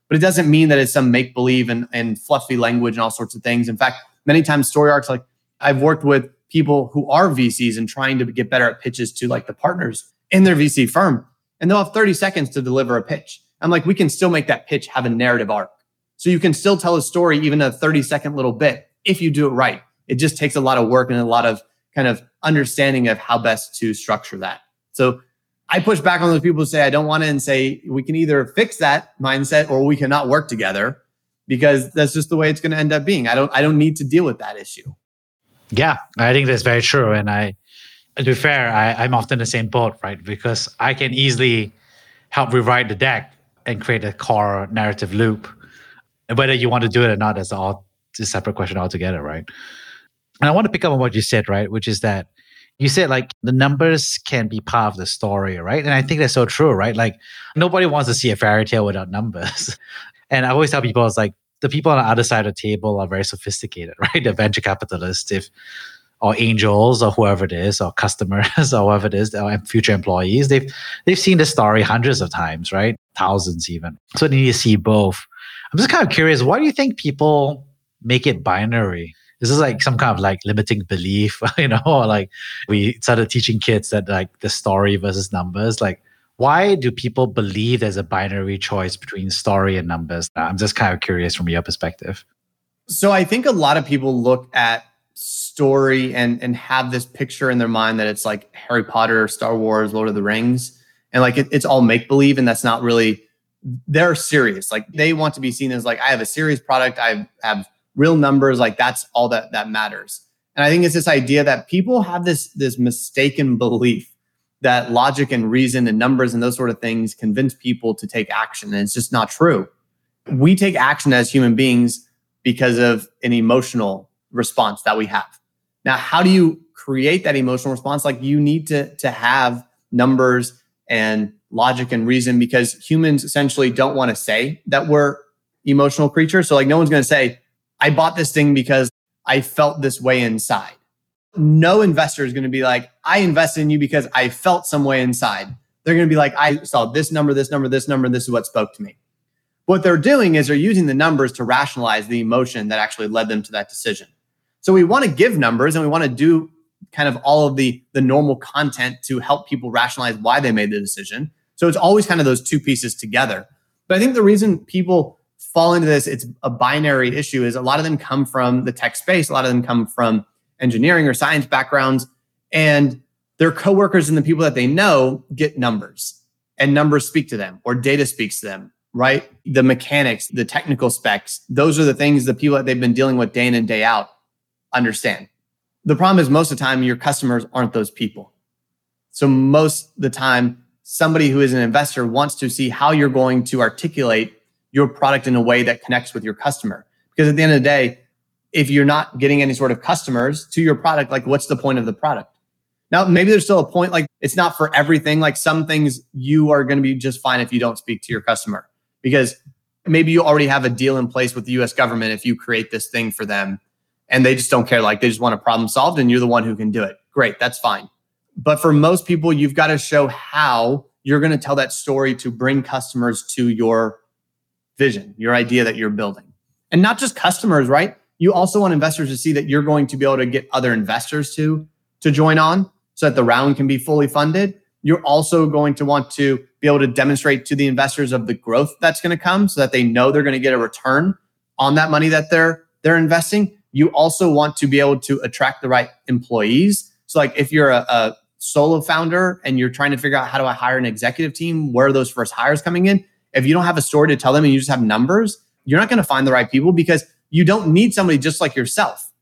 But it doesn't mean that it's some make believe and, and fluffy language and all sorts of things. In fact, many times story arcs, like I've worked with people who are VCs and trying to get better at pitches to like the partners in their VC firm, and they'll have 30 seconds to deliver a pitch. I'm like, we can still make that pitch have a narrative arc. So you can still tell a story, even a 30 second little bit, if you do it right. It just takes a lot of work and a lot of kind of understanding of how best to structure that. So I push back on those people who say, I don't want to, and say, we can either fix that mindset or we cannot work together because that's just the way it's going to end up being. I don't, I don't need to deal with that issue. Yeah, I think that's very true. And I, to be fair, I, I'm often the same boat, right? Because I can easily help rewrite the deck and create a core narrative loop. And whether you want to do it or not, that's all a separate question altogether, right? And I want to pick up on what you said, right? Which is that you said like the numbers can be part of the story, right? And I think that's so true, right? Like nobody wants to see a fairy tale without numbers. and I always tell people it's like the people on the other side of the table are very sophisticated, right? The venture capitalists, if or angels or whoever it is, or customers or whoever it is, or future employees, they've they've seen the story hundreds of times, right? Thousands even. So they need to see both. I'm just kind of curious, why do you think people make it binary? This is like some kind of like limiting belief, you know, or like we started teaching kids that like the story versus numbers, like why do people believe there's a binary choice between story and numbers? I'm just kind of curious from your perspective. So I think a lot of people look at story and and have this picture in their mind that it's like Harry Potter, Star Wars, Lord of the Rings, and like it, it's all make believe, and that's not really. They're serious. Like they want to be seen as like I have a serious product. I have real numbers. Like that's all that that matters. And I think it's this idea that people have this this mistaken belief that logic and reason and numbers and those sort of things convince people to take action. And it's just not true. We take action as human beings because of an emotional response that we have. Now, how do you create that emotional response? Like you need to, to have numbers and logic and reason because humans essentially don't want to say that we're emotional creatures. So like no one's going to say, I bought this thing because I felt this way inside no investor is going to be like, I invested in you because I felt some way inside. They're going to be like, I saw this number, this number, this number, this is what spoke to me. What they're doing is they're using the numbers to rationalize the emotion that actually led them to that decision. So we want to give numbers and we want to do kind of all of the the normal content to help people rationalize why they made the decision. So it's always kind of those two pieces together. But I think the reason people fall into this, it's a binary issue, is a lot of them come from the tech space. A lot of them come from engineering or science backgrounds, and their coworkers and the people that they know get numbers, and numbers speak to them, or data speaks to them, right? The mechanics, the technical specs, those are the things the people that they've been dealing with day in and day out understand. The problem is most of the time your customers aren't those people. So most the time, somebody who is an investor wants to see how you're going to articulate your product in a way that connects with your customer. Because at the end of the day, if you're not getting any sort of customers to your product, like what's the point of the product? Now, maybe there's still a point, like it's not for everything. Like some things you are going to be just fine if you don't speak to your customer because maybe you already have a deal in place with the US government if you create this thing for them and they just don't care. Like they just want a problem solved and you're the one who can do it. Great, that's fine. But for most people, you've got to show how you're going to tell that story to bring customers to your vision, your idea that you're building. And not just customers, right? you also want investors to see that you're going to be able to get other investors to to join on so that the round can be fully funded you're also going to want to be able to demonstrate to the investors of the growth that's going to come so that they know they're going to get a return on that money that they're they're investing you also want to be able to attract the right employees so like if you're a, a solo founder and you're trying to figure out how do i hire an executive team where are those first hires coming in if you don't have a story to tell them and you just have numbers you're not going to find the right people because you don't need somebody just like yourself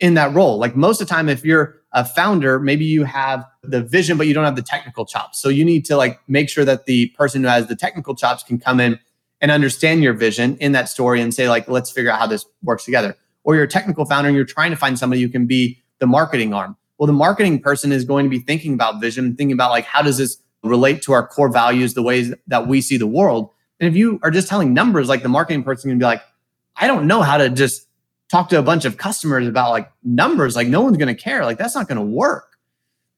in that role. Like most of the time, if you're a founder, maybe you have the vision, but you don't have the technical chops. So you need to like make sure that the person who has the technical chops can come in and understand your vision in that story and say, like, let's figure out how this works together. Or you're a technical founder and you're trying to find somebody who can be the marketing arm. Well, the marketing person is going to be thinking about vision, thinking about like, how does this relate to our core values, the ways that we see the world? And if you are just telling numbers, like the marketing person can be like, I don't know how to just talk to a bunch of customers about like numbers. Like no one's going to care. Like that's not going to work.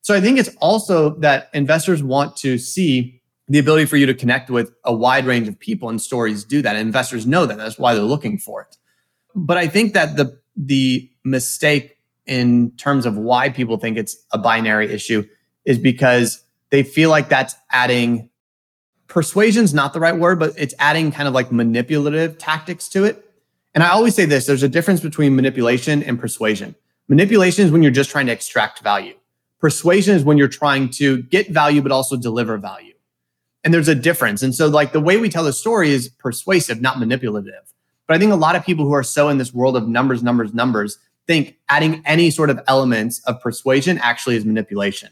So I think it's also that investors want to see the ability for you to connect with a wide range of people and stories do that. And investors know that. That's why they're looking for it. But I think that the the mistake in terms of why people think it's a binary issue is because they feel like that's adding persuasion's not the right word, but it's adding kind of like manipulative tactics to it. And I always say this there's a difference between manipulation and persuasion. Manipulation is when you're just trying to extract value, persuasion is when you're trying to get value, but also deliver value. And there's a difference. And so, like, the way we tell the story is persuasive, not manipulative. But I think a lot of people who are so in this world of numbers, numbers, numbers think adding any sort of elements of persuasion actually is manipulation.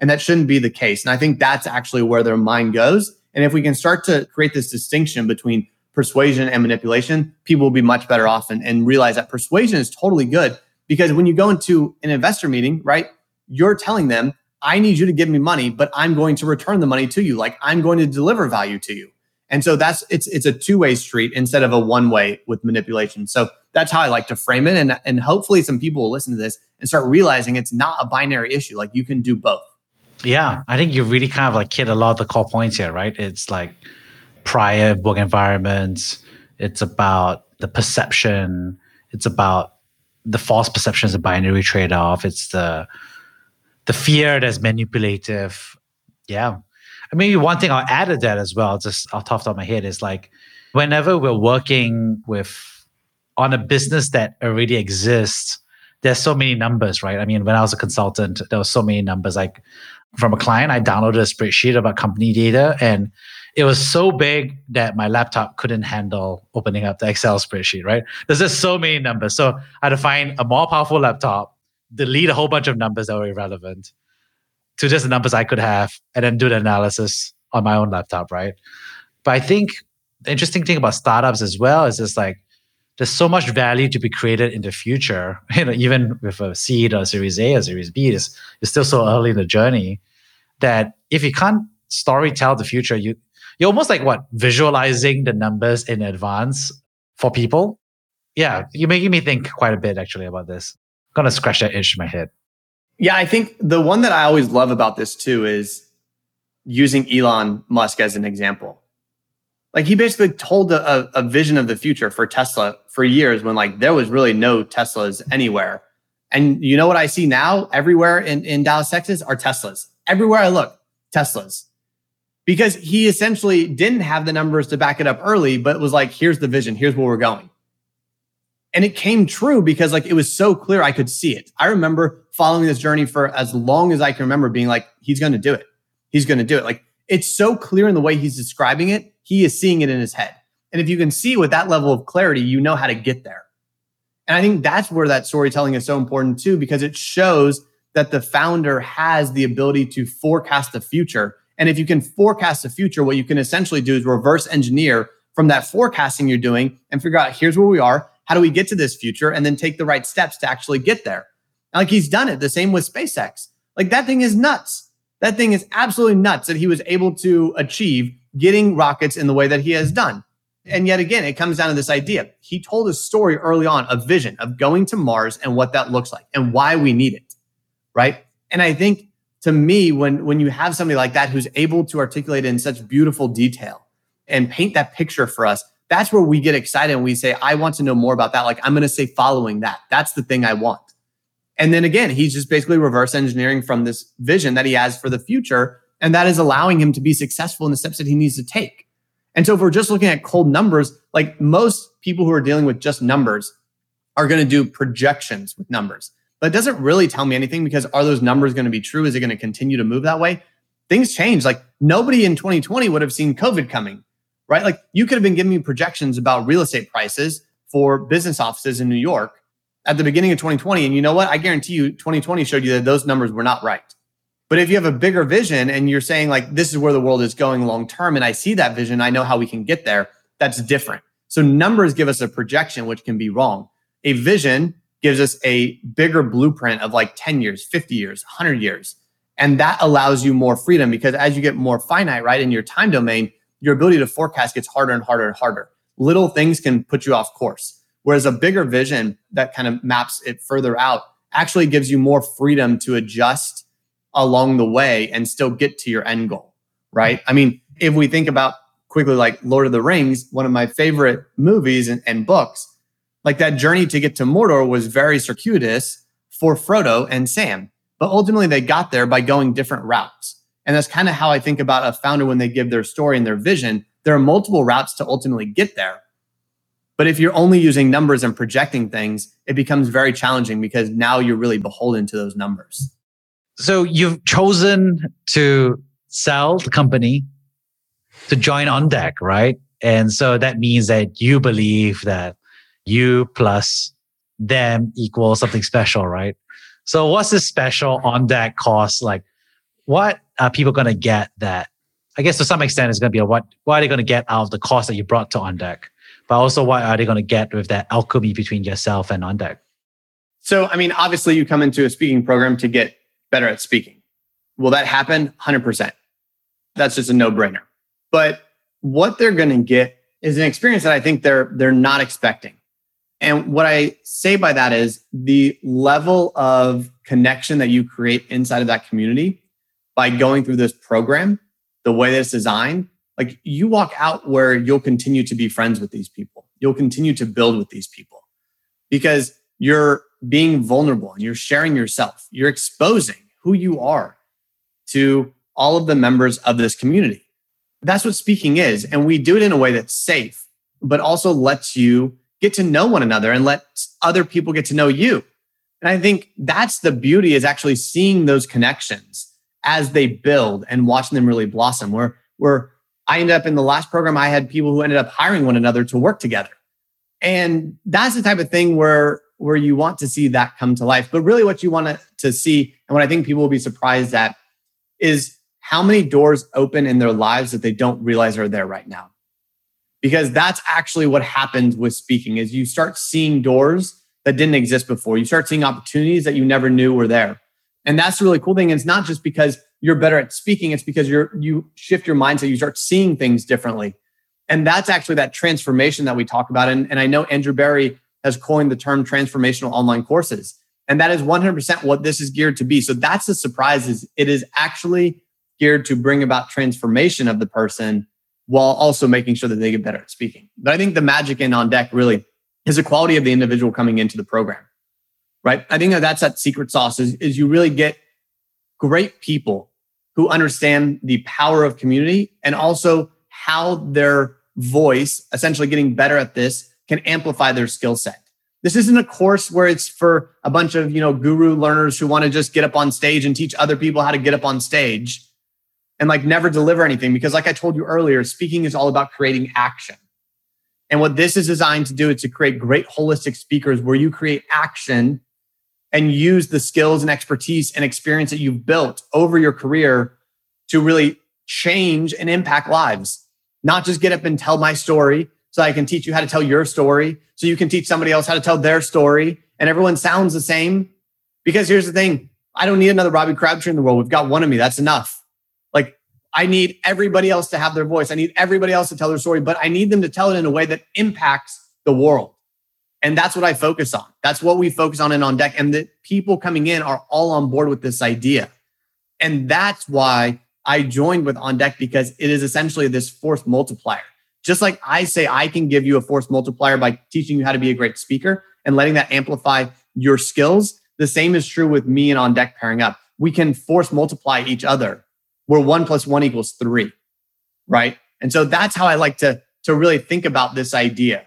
And that shouldn't be the case. And I think that's actually where their mind goes. And if we can start to create this distinction between persuasion and manipulation, people will be much better off and, and realize that persuasion is totally good because when you go into an investor meeting, right, you're telling them, I need you to give me money, but I'm going to return the money to you. Like I'm going to deliver value to you. And so that's it's it's a two-way street instead of a one-way with manipulation. So that's how I like to frame it. And, and hopefully some people will listen to this and start realizing it's not a binary issue. Like you can do both. Yeah. I think you really kind of like hit a lot of the core points here, right? It's like prior work environments. It's about the perception. It's about the false perceptions of a binary trade-off. It's the the fear that's manipulative. Yeah. Mean, one thing I'll add to that as well, just off the top of my head, is like whenever we're working with on a business that already exists, there's so many numbers, right? I mean, when I was a consultant, there were so many numbers. Like from a client, I downloaded a spreadsheet about company data and it was so big that my laptop couldn't handle opening up the Excel spreadsheet, right? There's just so many numbers. So I had to find a more powerful laptop, delete a whole bunch of numbers that were irrelevant to just the numbers I could have, and then do the analysis on my own laptop, right? But I think the interesting thing about startups as well is just like there's so much value to be created in the future. You know, even with a seed or Series A or Series B, it's, it's still so early in the journey that if you can't story tell the future, you you're almost like what visualizing the numbers in advance for people. Yeah, you're making me think quite a bit actually about this. I'm gonna scratch that itch in my head. Yeah, I think the one that I always love about this too is using Elon Musk as an example. Like he basically told a, a vision of the future for Tesla for years when like there was really no Teslas anywhere. And you know what I see now everywhere in, in Dallas, Texas are Teslas. Everywhere I look, Teslas because he essentially didn't have the numbers to back it up early, but was like, here's the vision, here's where we're going. And it came true because like it was so clear I could see it. I remember following this journey for as long as I can remember being like, he's going to do it. He's going to do it. Like it's so clear in the way he's describing it. He is seeing it in his head. And if you can see with that level of clarity, you know how to get there. And I think that's where that storytelling is so important too, because it shows that the founder has the ability to forecast the future and if you can forecast the future, what you can essentially do is reverse engineer from that forecasting you're doing and figure out here's where we are. How do we get to this future? And then take the right steps to actually get there. Like he's done it. The same with SpaceX. Like that thing is nuts. That thing is absolutely nuts that he was able to achieve getting rockets in the way that he has done. And yet again, it comes down to this idea. He told a story early on, a vision of going to Mars and what that looks like and why we need it. Right. And I think to me, when when you have somebody like that who's able to articulate in such beautiful detail and paint that picture for us, that's where we get excited and we say, I want to know more about that. Like I'm going to say following that. That's the thing I want. And then again, he's just basically reverse engineering from this vision that he has for the future. And that is allowing him to be successful in the steps that he needs to take. And so if we're just looking at cold numbers, like most people who are dealing with just numbers are going to do projections with numbers but it doesn't really tell me anything because are those numbers going to be true? Is it going to continue to move that way? Things change. Like nobody in 2020 would have seen COVID coming, right? Like you could have been giving me projections about real estate prices for business offices in New York at the beginning of 2020. And you know what? I guarantee you 2020 showed you that those numbers were not right. But if you have a bigger vision and you're saying like this is where the world is going long term and I see that vision, I know how we can get there, that's different. So numbers give us a projection which can be wrong. A vision gives us a bigger blueprint of like 10 years, 50 years, 100 years. And that allows you more freedom because as you get more finite, right, in your time domain, your ability to forecast gets harder and harder and harder. Little things can put you off course. Whereas a bigger vision that kind of maps it further out actually gives you more freedom to adjust along the way and still get to your end goal, right? I mean, if we think about quickly like Lord of the Rings, one of my favorite movies and, and books, like that journey to get to Mordor was very circuitous for Frodo and Sam. But ultimately, they got there by going different routes. And that's kind of how I think about a founder when they give their story and their vision. There are multiple routes to ultimately get there. But if you're only using numbers and projecting things, it becomes very challenging because now you're really beholden to those numbers. So you've chosen to sell the company to join On Deck, right? And so that means that you believe that you plus them equals something special, right? So what's this special On Deck cost? Like what are people going to get that I guess to some extent it's going to be a what, what are they going to get out of the cost that you brought to On Deck? But also what are they going to get with that alchemy between yourself and On Deck? So, I mean, obviously you come into a speaking program to get better at speaking. Will that happen? 100%. That's just a no brainer. But what they're going to get is an experience that I think they're, they're not expecting. And what I say by that is the level of connection that you create inside of that community by going through this program, the way that it's designed, like you walk out where you'll continue to be friends with these people. You'll continue to build with these people because you're being vulnerable and you're sharing yourself. You're exposing who you are to all of the members of this community. That's what speaking is. And we do it in a way that's safe, but also lets you get to know one another and let other people get to know you. And I think that's the beauty is actually seeing those connections as they build and watching them really blossom. Where where I ended up in the last program, I had people who ended up hiring one another to work together. And that's the type of thing where where you want to see that come to life. But really what you want to see and what I think people will be surprised at is how many doors open in their lives that they don't realize are there right now because that's actually what happens with speaking is you start seeing doors that didn't exist before you start seeing opportunities that you never knew were there and that's the really cool thing. It's not just because you're better at speaking it's because you're you shift your mindset you start seeing things differently. And that's actually that transformation that we talk about. And, and i know Andrew Barry has coined the term transformational online courses. And that is 100% what this is geared to be. So that's the surprise is it is actually geared to bring about transformation of the person while also making sure that they get better at speaking. But I think the magic in On Deck really is the quality of the individual coming into the program, right? I think that that's that secret sauce is, is you really get great people who understand the power of community and also how their voice, essentially getting better at this, can amplify their skill set. This isn't a course where it's for a bunch of, you know, guru learners who want to just get up on stage and teach other people how to get up on stage and like never deliver anything because like i told you earlier speaking is all about creating action and what this is designed to do is to create great holistic speakers where you create action and use the skills and expertise and experience that you've built over your career to really change and impact lives. Not just get up and tell my story so i can teach you how to tell your story so you can teach somebody else how to tell their story and everyone sounds the same. Because here's the thing i don't need another Robbie Crabtree in the world. We've got one of me. That's enough. Like I need everybody else to have their voice. I need everybody else to tell their story, but I need them to tell it in a way that impacts the world. And that's what I focus on. That's what we focus on in On Deck. And the people coming in are all on board with this idea. And that's why I joined with On Deck because it is essentially this force multiplier. Just like I say, I can give you a force multiplier by teaching you how to be a great speaker and letting that amplify your skills. The same is true with me and On Deck pairing up. We can force multiply each other where one plus one equals three, right? And so that's how I like to, to really think about this idea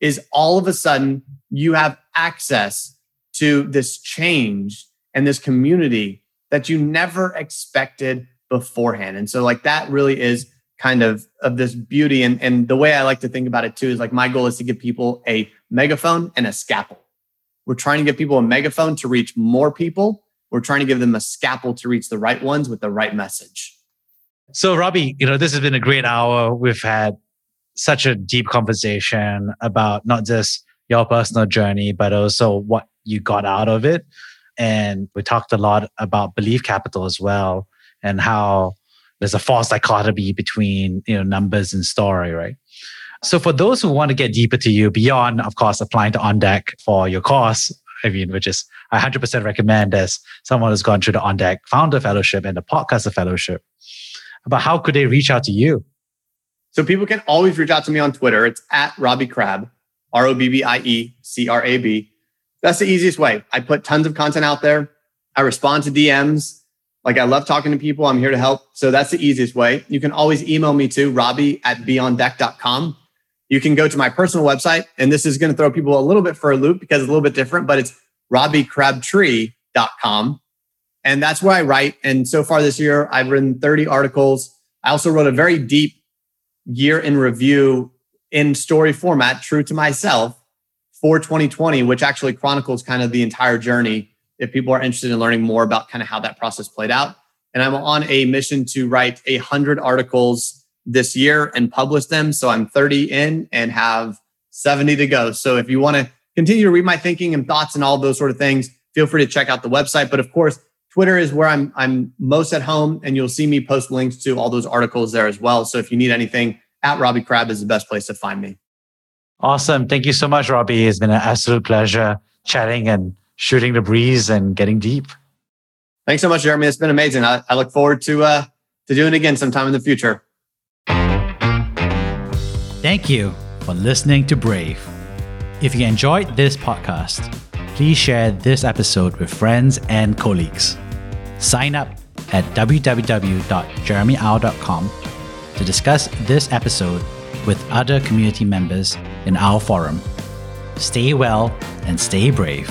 is all of a sudden you have access to this change and this community that you never expected beforehand. And so like that really is kind of of this beauty and and the way I like to think about it too is like my goal is to give people a megaphone and a scalpel. We're trying to give people a megaphone to reach more people we're trying to give them a scalpel to reach the right ones with the right message. So, Robbie, you know, this has been a great hour. We've had such a deep conversation about not just your personal journey, but also what you got out of it. And we talked a lot about belief capital as well and how there's a false dichotomy between you know numbers and story, right? So for those who want to get deeper to you beyond, of course, applying to OnDeck for your course, I mean, which is I 100% recommend as someone who's gone through the OnDeck Founder Fellowship and the Podcaster Fellowship. But how could they reach out to you? So people can always reach out to me on Twitter. It's at Robbie Crab, R O B B I E C R A B. That's the easiest way. I put tons of content out there. I respond to DMs. Like I love talking to people. I'm here to help. So that's the easiest way. You can always email me to robbie at beondeck.com. You can go to my personal website, and this is going to throw people a little bit for a loop because it's a little bit different, but it's robbiecrabtree.com. And that's where I write. And so far this year, I've written 30 articles. I also wrote a very deep year in review in story format, true to myself, for 2020, which actually chronicles kind of the entire journey if people are interested in learning more about kind of how that process played out. And I'm on a mission to write a hundred articles this year and publish them. So I'm 30 in and have 70 to go. So if you want to continue to read my thinking and thoughts and all those sort of things, feel free to check out the website. But of course, Twitter is where I'm I'm most at home, and you'll see me post links to all those articles there as well. So if you need anything, at Robbie Crab is the best place to find me. Awesome. Thank you so much, Robbie. It's been an absolute pleasure chatting and shooting the breeze and getting deep. Thanks so much, Jeremy. It's been amazing. I, I look forward to uh, to doing it again sometime in the future. Thank you for listening to Brave. If you enjoyed this podcast, please share this episode with friends and colleagues. Sign up at www.jeremyau.com to discuss this episode with other community members in our forum. Stay well and stay brave.